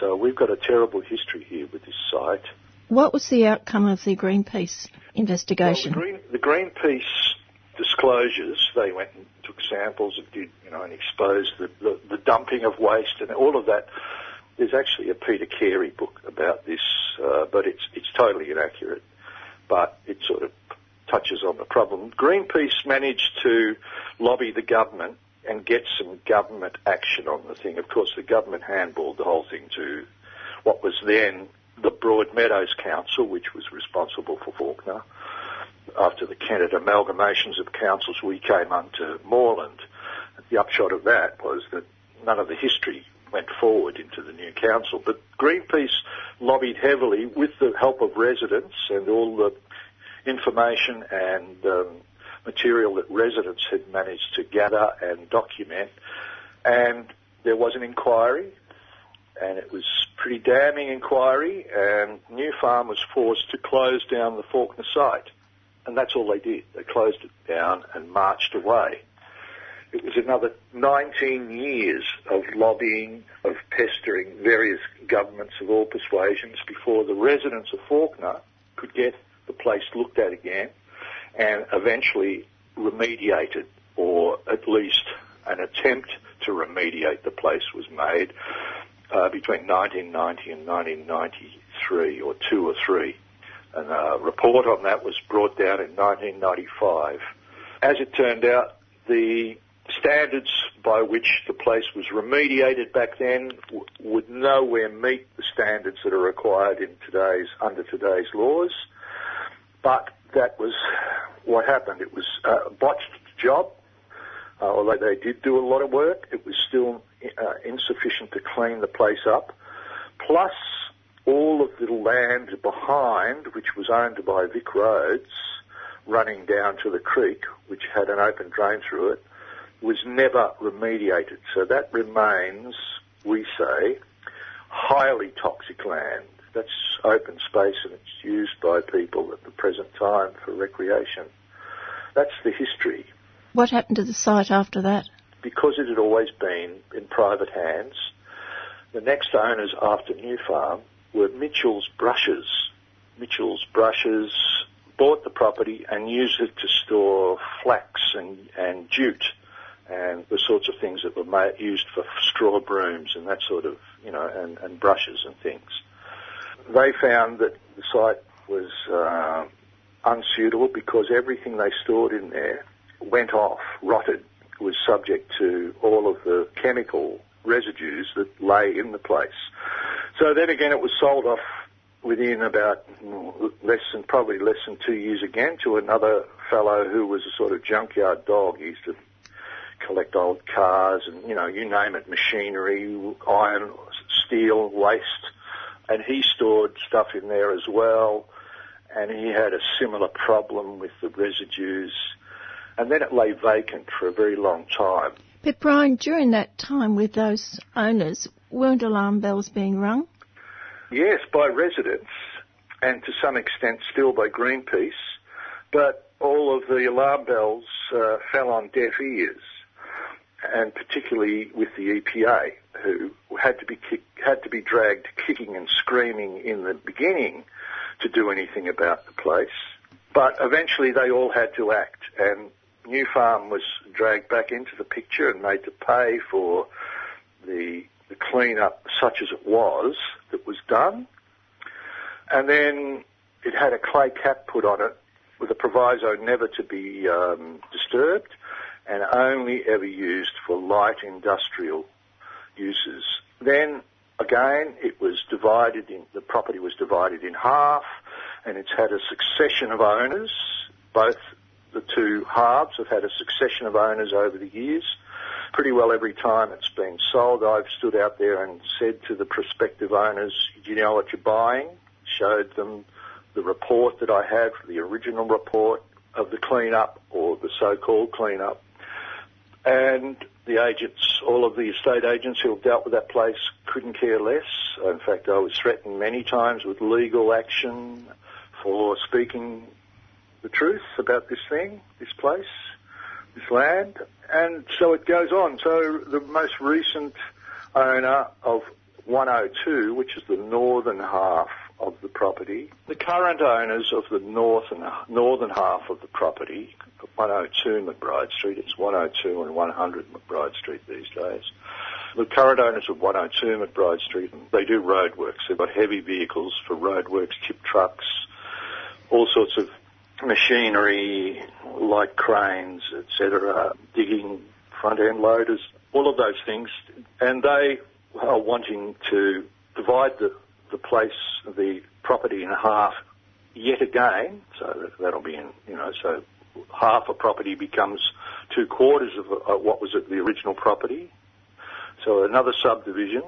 So we've got a terrible history here with this site. What was the outcome of the Greenpeace investigation? Well, the, Green, the Greenpeace disclosures, they went and took samples and did, you know, and exposed the, the, the dumping of waste and all of that. There's actually a Peter Carey book about this, uh, but it's it's totally inaccurate. But it sort of touches on the problem. Greenpeace managed to lobby the government and get some government action on the thing. Of course, the government handballed the whole thing to what was then the Broadmeadows Council, which was responsible for Fawkner. After the Kennett amalgamations of councils, we came under Moreland. The upshot of that was that none of the history went forward into the new council. But Greenpeace lobbied heavily with the help of residents and all the information and um, material that residents had managed to gather and document. And there was an inquiry, and it was pretty damning inquiry, and Nufarm was forced to close down the Fawkner site. And that's all they did. They closed it down and marched away. It was another 19 years of lobbying, of pestering various governments of all persuasions before the residents of Fawkner could get the place looked at again and eventually remediated, or at least an attempt to remediate the place was made uh, between 1990 and 1993, or two or three. And a report on that was brought down in 1995. As it turned out, the standards by which the place was remediated back then w- would nowhere meet the standards that are required in today's under today's laws. But that was what happened. It was a botched job. Uh, although they did do a lot of work, it was still uh, insufficient to clean the place up. Plus, all of the land behind, which was owned by Vic Roads, running down to the creek, which had an open drain through it, was never remediated. So that remains, we say, highly toxic land that's open space and it's used by people at the present time for recreation. That's the history. What happened to the site after that? Because it had always been in private hands, the next owners after New Farm were Mitchell's Brushes. Mitchell's Brushes bought the property and used it to store flax and, and jute and the sorts of things that were made, used for straw brooms and that sort of, you know, and, and brushes and things they found that the site was uh, unsuitable because everything they stored in there went off, rotted, was subject to all of the chemical residues that lay in the place. So then again, it was sold off within about less than, probably less than two years again to another fellow who was a sort of junkyard dog. He used to collect old cars and, you know, you name it, machinery, iron, steel, waste and he stored stuff in there as well, and he had a similar problem with the residues, and then it lay vacant for a very long time. But Brian, during that time with those owners, weren't alarm bells being rung? Yes, by residents, and to some extent still by Greenpeace, but all of the alarm bells uh, fell on deaf ears, and particularly with the EPA who had to be kick, had to be dragged kicking and screaming in the beginning to do anything about the place. But eventually they all had to act and Nufarm was dragged back into the picture and made to pay for the, the clean-up such as it was that was done. And then it had a clay cap put on it with a proviso never to be um, disturbed and only ever used for light industrial uses. Then again, it was divided in, the property was divided in half and it's had a succession of owners. Both the two halves have had a succession of owners over the years. Pretty well every time it's been sold, I've stood out there and said to the prospective owners, do you know what you're buying? Showed them the report that I had, the original report of the clean-up or the so-called clean-up And the agents, all of the estate agents who have dealt with that place couldn't care less. In fact, I was threatened many times with legal action for speaking the truth about this thing, this place, this land. And so it goes on. So the most recent owner of 102, which is the northern half of the property. The current owners of the north and northern half of the property, 102 McBride Street, it's 102 and 100 McBride Street these days. The current owners of 102 McBride Street, they do roadworks. They've got heavy vehicles for roadworks, tip trucks, all sorts of machinery like cranes, etc., digging front end loaders, all of those things. And they are wanting to divide the the place, the property in half yet again. So that'll be in, you know, so half a property becomes two quarters of uh, what was the original property. So another subdivision,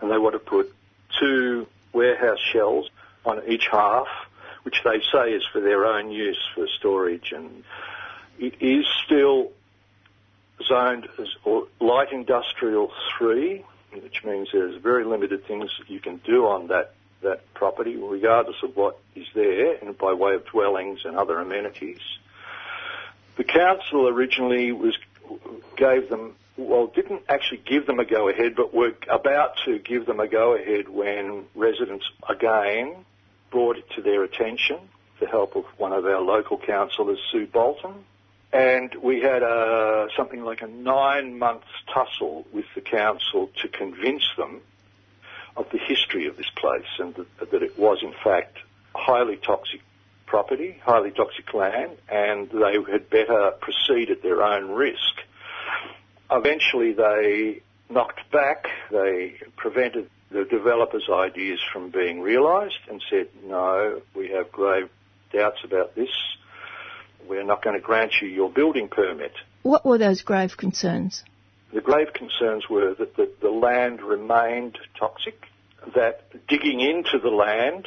and they want to put two warehouse shells on each half, which they say is for their own use for storage. And it is still zoned as light industrial three, which means there's very limited things that you can do on that, that property, regardless of what is there, and by way of dwellings and other amenities. The council originally was gave them well, didn't actually give them a go ahead, but were about to give them a go ahead when residents again brought it to their attention, the help of one of our local councillors, Sue Bolton, and we had a, something like a nine months tussle with the council to convince them of the history of this place and that, that it was in fact highly toxic property, highly toxic land, and they had better proceed at their own risk. Eventually they knocked back, they prevented the developers' ideas from being realised and said, no, we have grave doubts about this we're not going to grant you your building permit. What were those grave concerns? The grave concerns were that the, the land remained toxic, that digging into the land,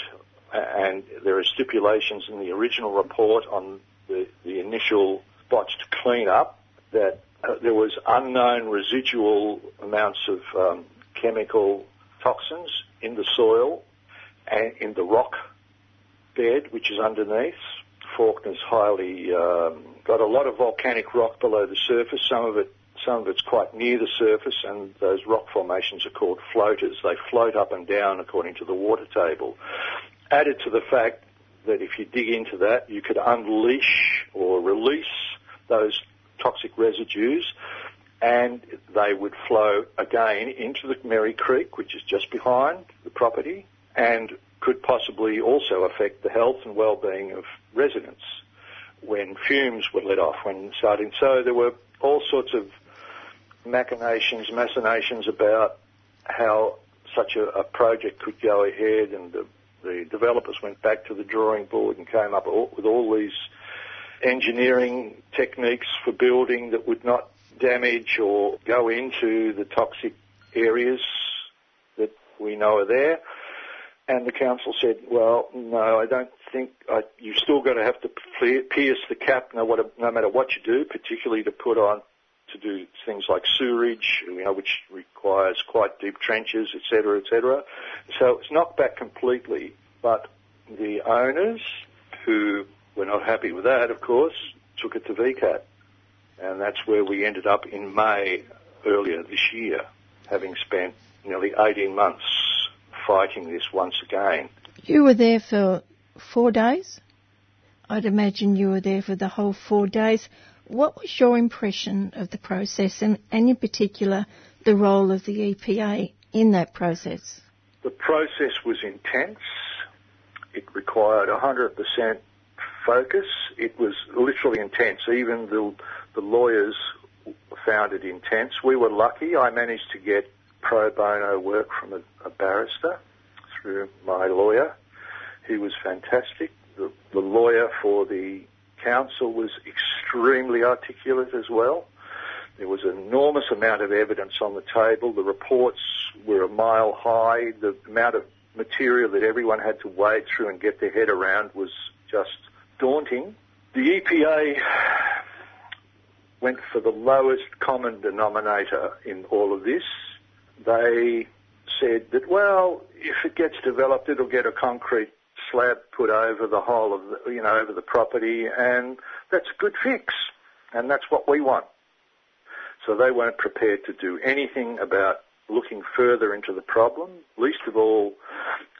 and there are stipulations in the original report on the, the initial botched clean-up, that uh, there was unknown residual amounts of um, chemical toxins in the soil and in the rock bed, which is underneath, Fawkner's highly um, got a lot of volcanic rock below the surface. Some of it, some of it's quite near the surface, and those rock formations are called floaters. They float up and down according to the water table. Added to the fact that if you dig into that, you could unleash or release those toxic residues, and they would flow again into the Merri Creek, which is just behind the property, and could possibly also affect the health and well-being of residents when fumes were let off when starting. So there were all sorts of machinations, machinations about how such a, a project could go ahead, and the, the, developers went back to the drawing board and came up with all these engineering techniques for building that would not damage or go into the toxic areas that we know are there. And the council said, well, no, I don't think I, you've still got to have to pierce the cap no, what, no matter what you do, particularly to put on to do things like sewerage, you know, which requires quite deep trenches, etc., etc. So it's knocked back completely. But the owners, who were not happy with that, of course, took it to VCAT, and that's where we ended up in May earlier this year, having spent nearly 18 months fighting this once again. You were there for four days? I'd imagine you were there for the whole four days. What was your impression of the process and, and in particular the role of the EPA in that process? The process was intense. It required 100% focus. It was literally intense. Even the, the lawyers found it intense. We were lucky. I managed to get pro bono work from a, a barrister through my lawyer. He was fantastic. The, the lawyer for the council was extremely articulate as well. There was an enormous amount of evidence on the table. The reports were a mile high. The amount of material that everyone had to wade through and get their head around was just daunting. The EPA went for the lowest common denominator in all of this. They said that, well, if it gets developed, it'll get a concrete slab put over the whole of the, you know, over the property, and that's a good fix, and that's what we want. So they weren't prepared to do anything about looking further into the problem, least of all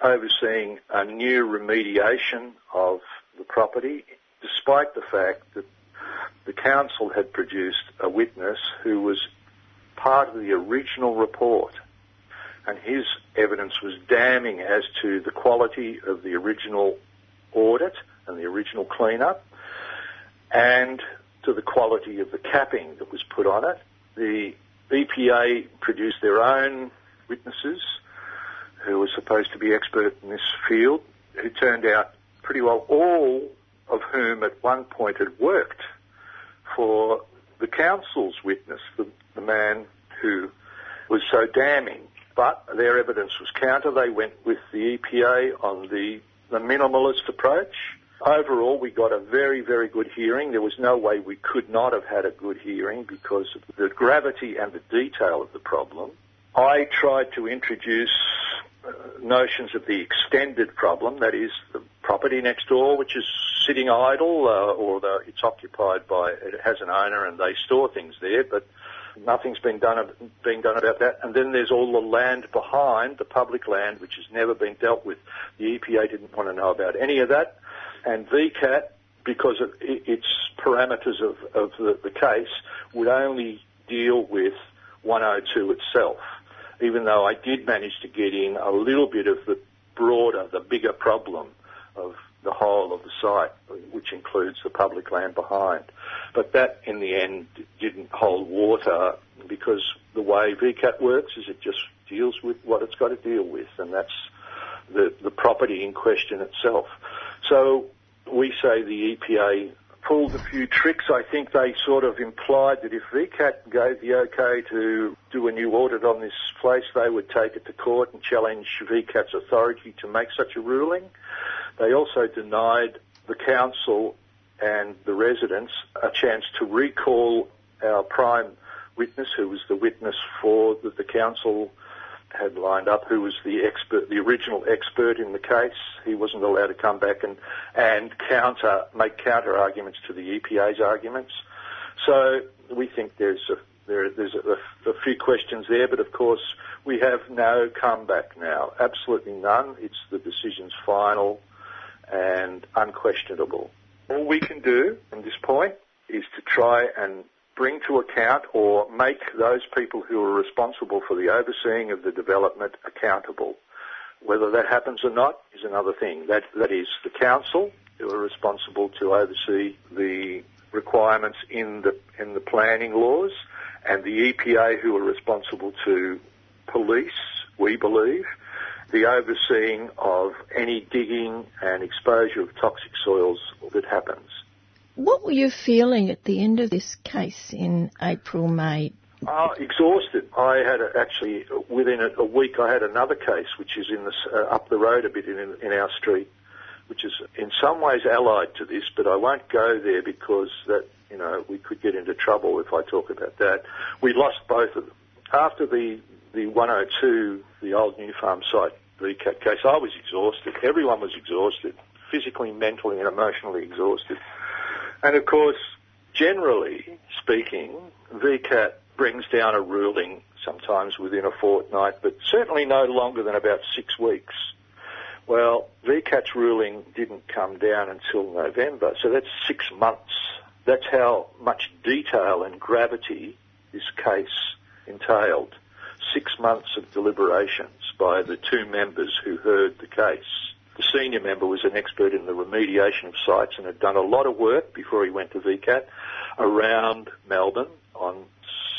overseeing a new remediation of the property, despite the fact that the council had produced a witness who was part of the original report and his evidence was damning as to the quality of the original audit and the original cleanup and to the quality of the capping that was put on it. The EPA produced their own witnesses who were supposed to be expert in this field, who turned out pretty well all of whom at one point had worked for the council's witness, the, the man who was so damning. But their evidence was counter. They went with the EPA on the, the minimalist approach. Overall, we got a very, very good hearing. There was no way we could not have had a good hearing because of the gravity and the detail of the problem. I tried to introduce uh, notions of the extended problem, that is, the property next door, which is sitting idle, uh, or the, it's occupied by, it has an owner and they store things there, but nothing's been done, being done about that. And then there's all the land behind, the public land, which has never been dealt with. The EPA didn't want to know about any of that and VCAT, because of its parameters of, of the, the case, would only deal with 102 itself, even though I did manage to get in a little bit of the broader, the bigger problem of the whole of the site, which includes the public land behind. But that, in the end, didn't hold water because the way VCAT works is it just deals with what it's got to deal with, and that's the, the property in question itself. So we say the EPA pulled a few tricks. I think they sort of implied that if VCAT gave the okay to do a new audit on this place, they would take it to court and challenge VCAT's authority to make such a ruling. They also denied the council and the residents a chance to recall our prime witness, who was the witness for the, the council had lined up, who was the expert, the original expert in the case. He wasn't allowed to come back and, and counter, make counter arguments to the EPA's arguments. So we think there's a, there, there's a, a, few questions there, but of course we have no comeback now. Absolutely none. It's the decision's final and unquestionable. All we can do at this point is to try and bring to account or make those people who are responsible for the overseeing of the development accountable. Whether that happens or not is another thing. That, that is the council who are responsible to oversee the requirements in the, in the planning laws and the EPA who are responsible to police, we believe, the overseeing of any digging and exposure of toxic soils that happens. What were you feeling at the end of this case in April, May? Uh, exhausted. I had a, actually within a, a, week I had another case which is in the, uh, up the road a bit in, in our street, which is in some ways allied to this, but I won't go there because that you know we could get into trouble if I talk about that. We lost both of them after the the 102, the old Nufarm site, the case. I was exhausted. Everyone was exhausted, physically, mentally, and emotionally exhausted. And of course, generally speaking, VCAT brings down a ruling sometimes within a fortnight, but certainly no longer than about six weeks. Well, VCAT's ruling didn't come down until November, so that's six months. That's how much detail and gravity this case entailed. Six months of deliberations by the two members who heard the case. The senior member was an expert in the remediation of sites and had done a lot of work before he went to VCAT around Melbourne on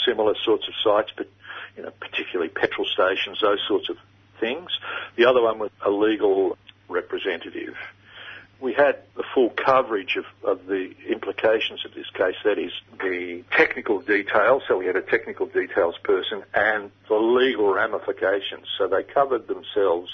similar sorts of sites, but you know, particularly petrol stations, those sorts of things. The other one was a legal representative. We had the full coverage of, of the implications of this case, that is the technical details, so we had a technical details person, and the legal ramifications. So they covered themselves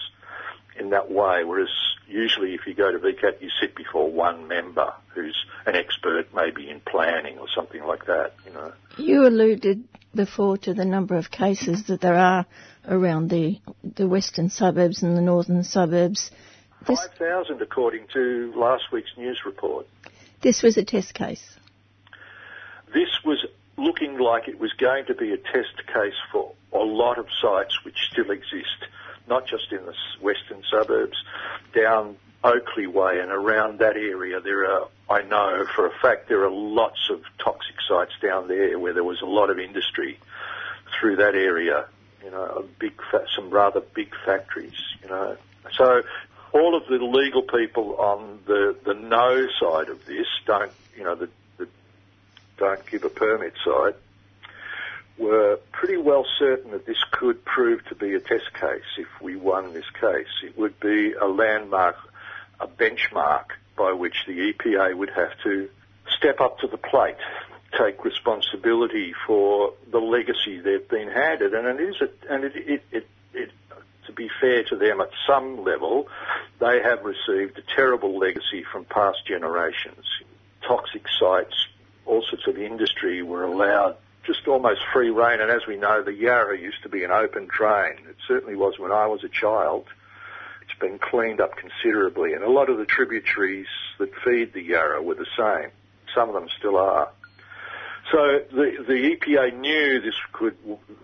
in that way, whereas usually if you go to VCAT, you sit before one member who's an expert maybe in planning or something like that, you know. You alluded before to the number of cases that there are around the, the western suburbs and the northern suburbs. This, 5,000 according to last week's news report. this was a test case. This was looking like it was going to be a test case for a lot of sites which still exist, not just in the western suburbs, down Oakley Way and around that area. There are, I know for a fact, there are lots of toxic sites down there where there was a lot of industry through that area. You know, big, fa- some rather big factories. You know, so all of the legal people on the the no side of this don't, you know, the, the don't give a permit side were pretty well certain that this could prove to be a test case if we won this case. It would be a landmark, a benchmark by which the EPA would have to step up to the plate, take responsibility for the legacy they've been handed. And it is, a, and it, it, it, it, to be fair to them at some level, they have received a terrible legacy from past generations. Toxic sites, all sorts of industry were allowed just almost free reign. And as we know, the Yarra used to be an open drain. It certainly was when I was a child. It's been cleaned up considerably, and a lot of the tributaries that feed the Yarra were the same. Some of them still are. So the, the EPA knew this could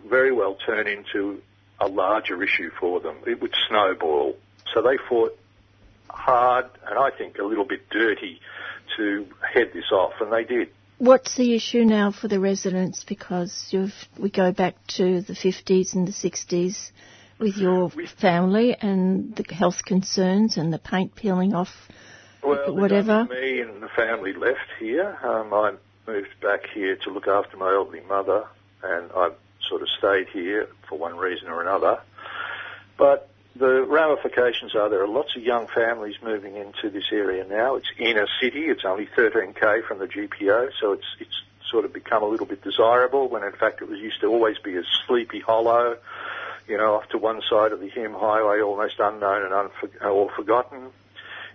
very well turn into a larger issue for them. It would snowball. So they fought hard and I think a little bit dirty to head this off, and they did. What's the issue now for the residents? Because you've, we go back to the 50s and the 60s with your family and the health concerns and the paint peeling off, Well, whatever. Me and the family left here. Um, I moved back here to look after my elderly mother, and I've sort of stayed here for one reason or another. But the ramifications are there are lots of young families moving into this area now. It's inner city. It's only 13k from the GPO, so it's it's sort of become a little bit desirable when in fact it was used to always be a sleepy hollow, you know, off to one side of the Hume Highway, almost unknown and unfor- or forgotten.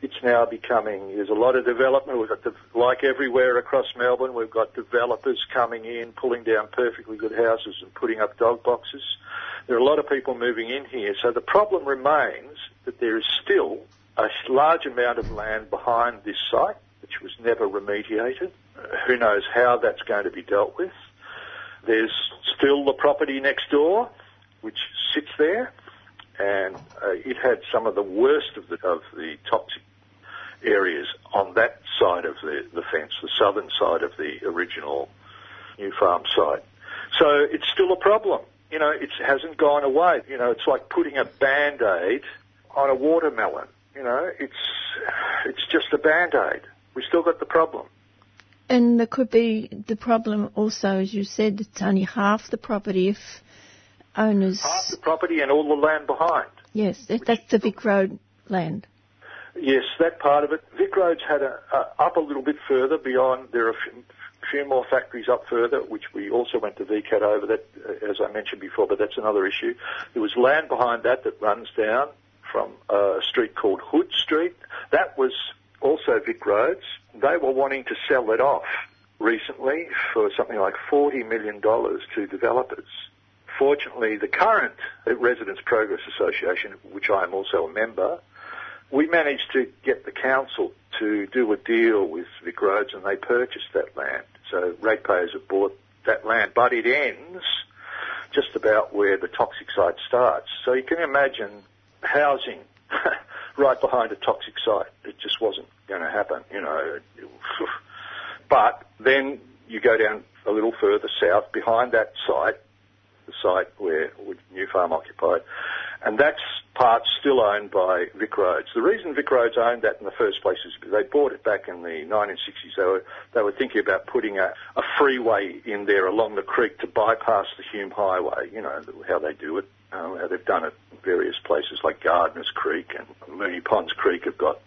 It's now becoming, there's a lot of development. We've got, the, like everywhere across Melbourne, we've got developers coming in, pulling down perfectly good houses and putting up dog boxes. There are a lot of people moving in here. So the problem remains that there is still a large amount of land behind this site, which was never remediated. Who knows how that's going to be dealt with. There's still the property next door, which sits there, and uh, it had some of the worst of the, of the toxic areas on that side of the, the fence, the southern side of the original Nufarm site. So it's still a problem. You know, it hasn't gone away. You know, it's like putting a band-aid on a watermelon. You know, it's it's just a band-aid. We still got the problem. And there could be the problem also, as you said, it's only half the property if owners. Half the property and all the land behind. Yes, that's the Vic Road land. Yes, that part of it. Vic Road's had a, a, up a little bit further beyond. There are a few, few more factories up further, which we also went to VCAT over. That, uh, as I mentioned before, but that's another issue. There was land behind that that runs down from a street called Hood Street. That was also Vic Roads. They were wanting to sell it off recently for something like forty million dollars to developers. Fortunately, the current Residents Progress Association, which I am also a member, we managed to get the council to do a deal with Vic Roads and they purchased that land. So ratepayers have bought that land, but it ends just about where the toxic site starts. So you can imagine housing right behind a toxic site. It just wasn't going to happen, you know. But then you go down a little further south behind that site, the site where Nufarm occupied, and that's part still owned by Vic Roads. The reason Vic Roads owned that in the first place is they bought it back in the 1960s. They were, they were thinking about putting a, a freeway in there along the creek to bypass the Hume Highway. You know how they do it. Um, how they've done it in various places like Gardiner's Creek and Moonee Ponds Creek have got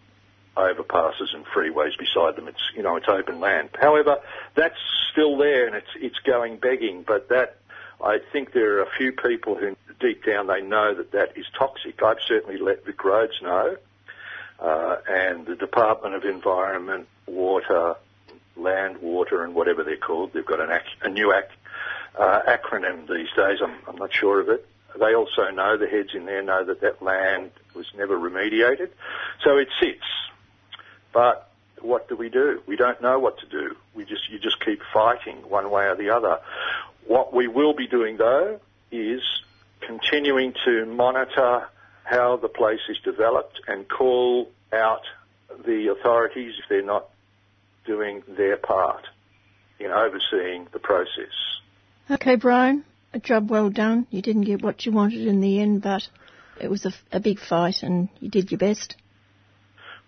overpasses and freeways beside them. It's you know it's open land. However, that's still there and it's it's going begging. But that I think there are a few people who deep down they know that that is toxic. I've certainly let Vic Roads know. uh, and the Department of Environment, Water, Land, Water, and whatever they're called. They've got an ac- a new ac- uh, acronym these days. I'm, I'm not sure of it. They also know, the heads in there know that that land was never remediated. So it sits. But what do we do? We don't know what to do. We just, you just keep fighting one way or the other. What we will be doing though is continuing to monitor how the place is developed and call out the authorities if they're not doing their part in overseeing the process. Okay, Brian, a job well done. You didn't get what you wanted in the end, but it was a, a big fight and you did your best.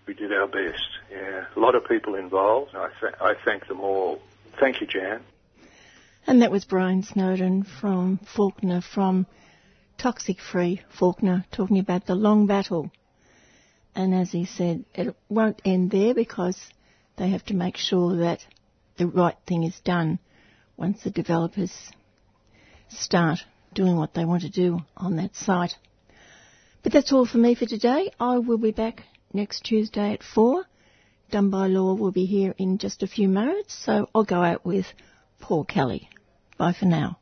We did our best, yeah. A lot of people involved. I, th- I thank them all. Thank you, Jan. And that was Brian Snowden from Fawkner, from Toxic Free Fawkner, talking about the long battle. And as he said, it won't end there because they have to make sure that the right thing is done once the developers start doing what they want to do on that site. But that's all for me for today. I will be back next Tuesday at 4. Done by Law will be here in just a few moments, so I'll go out with Paul Kelly. Bye for now.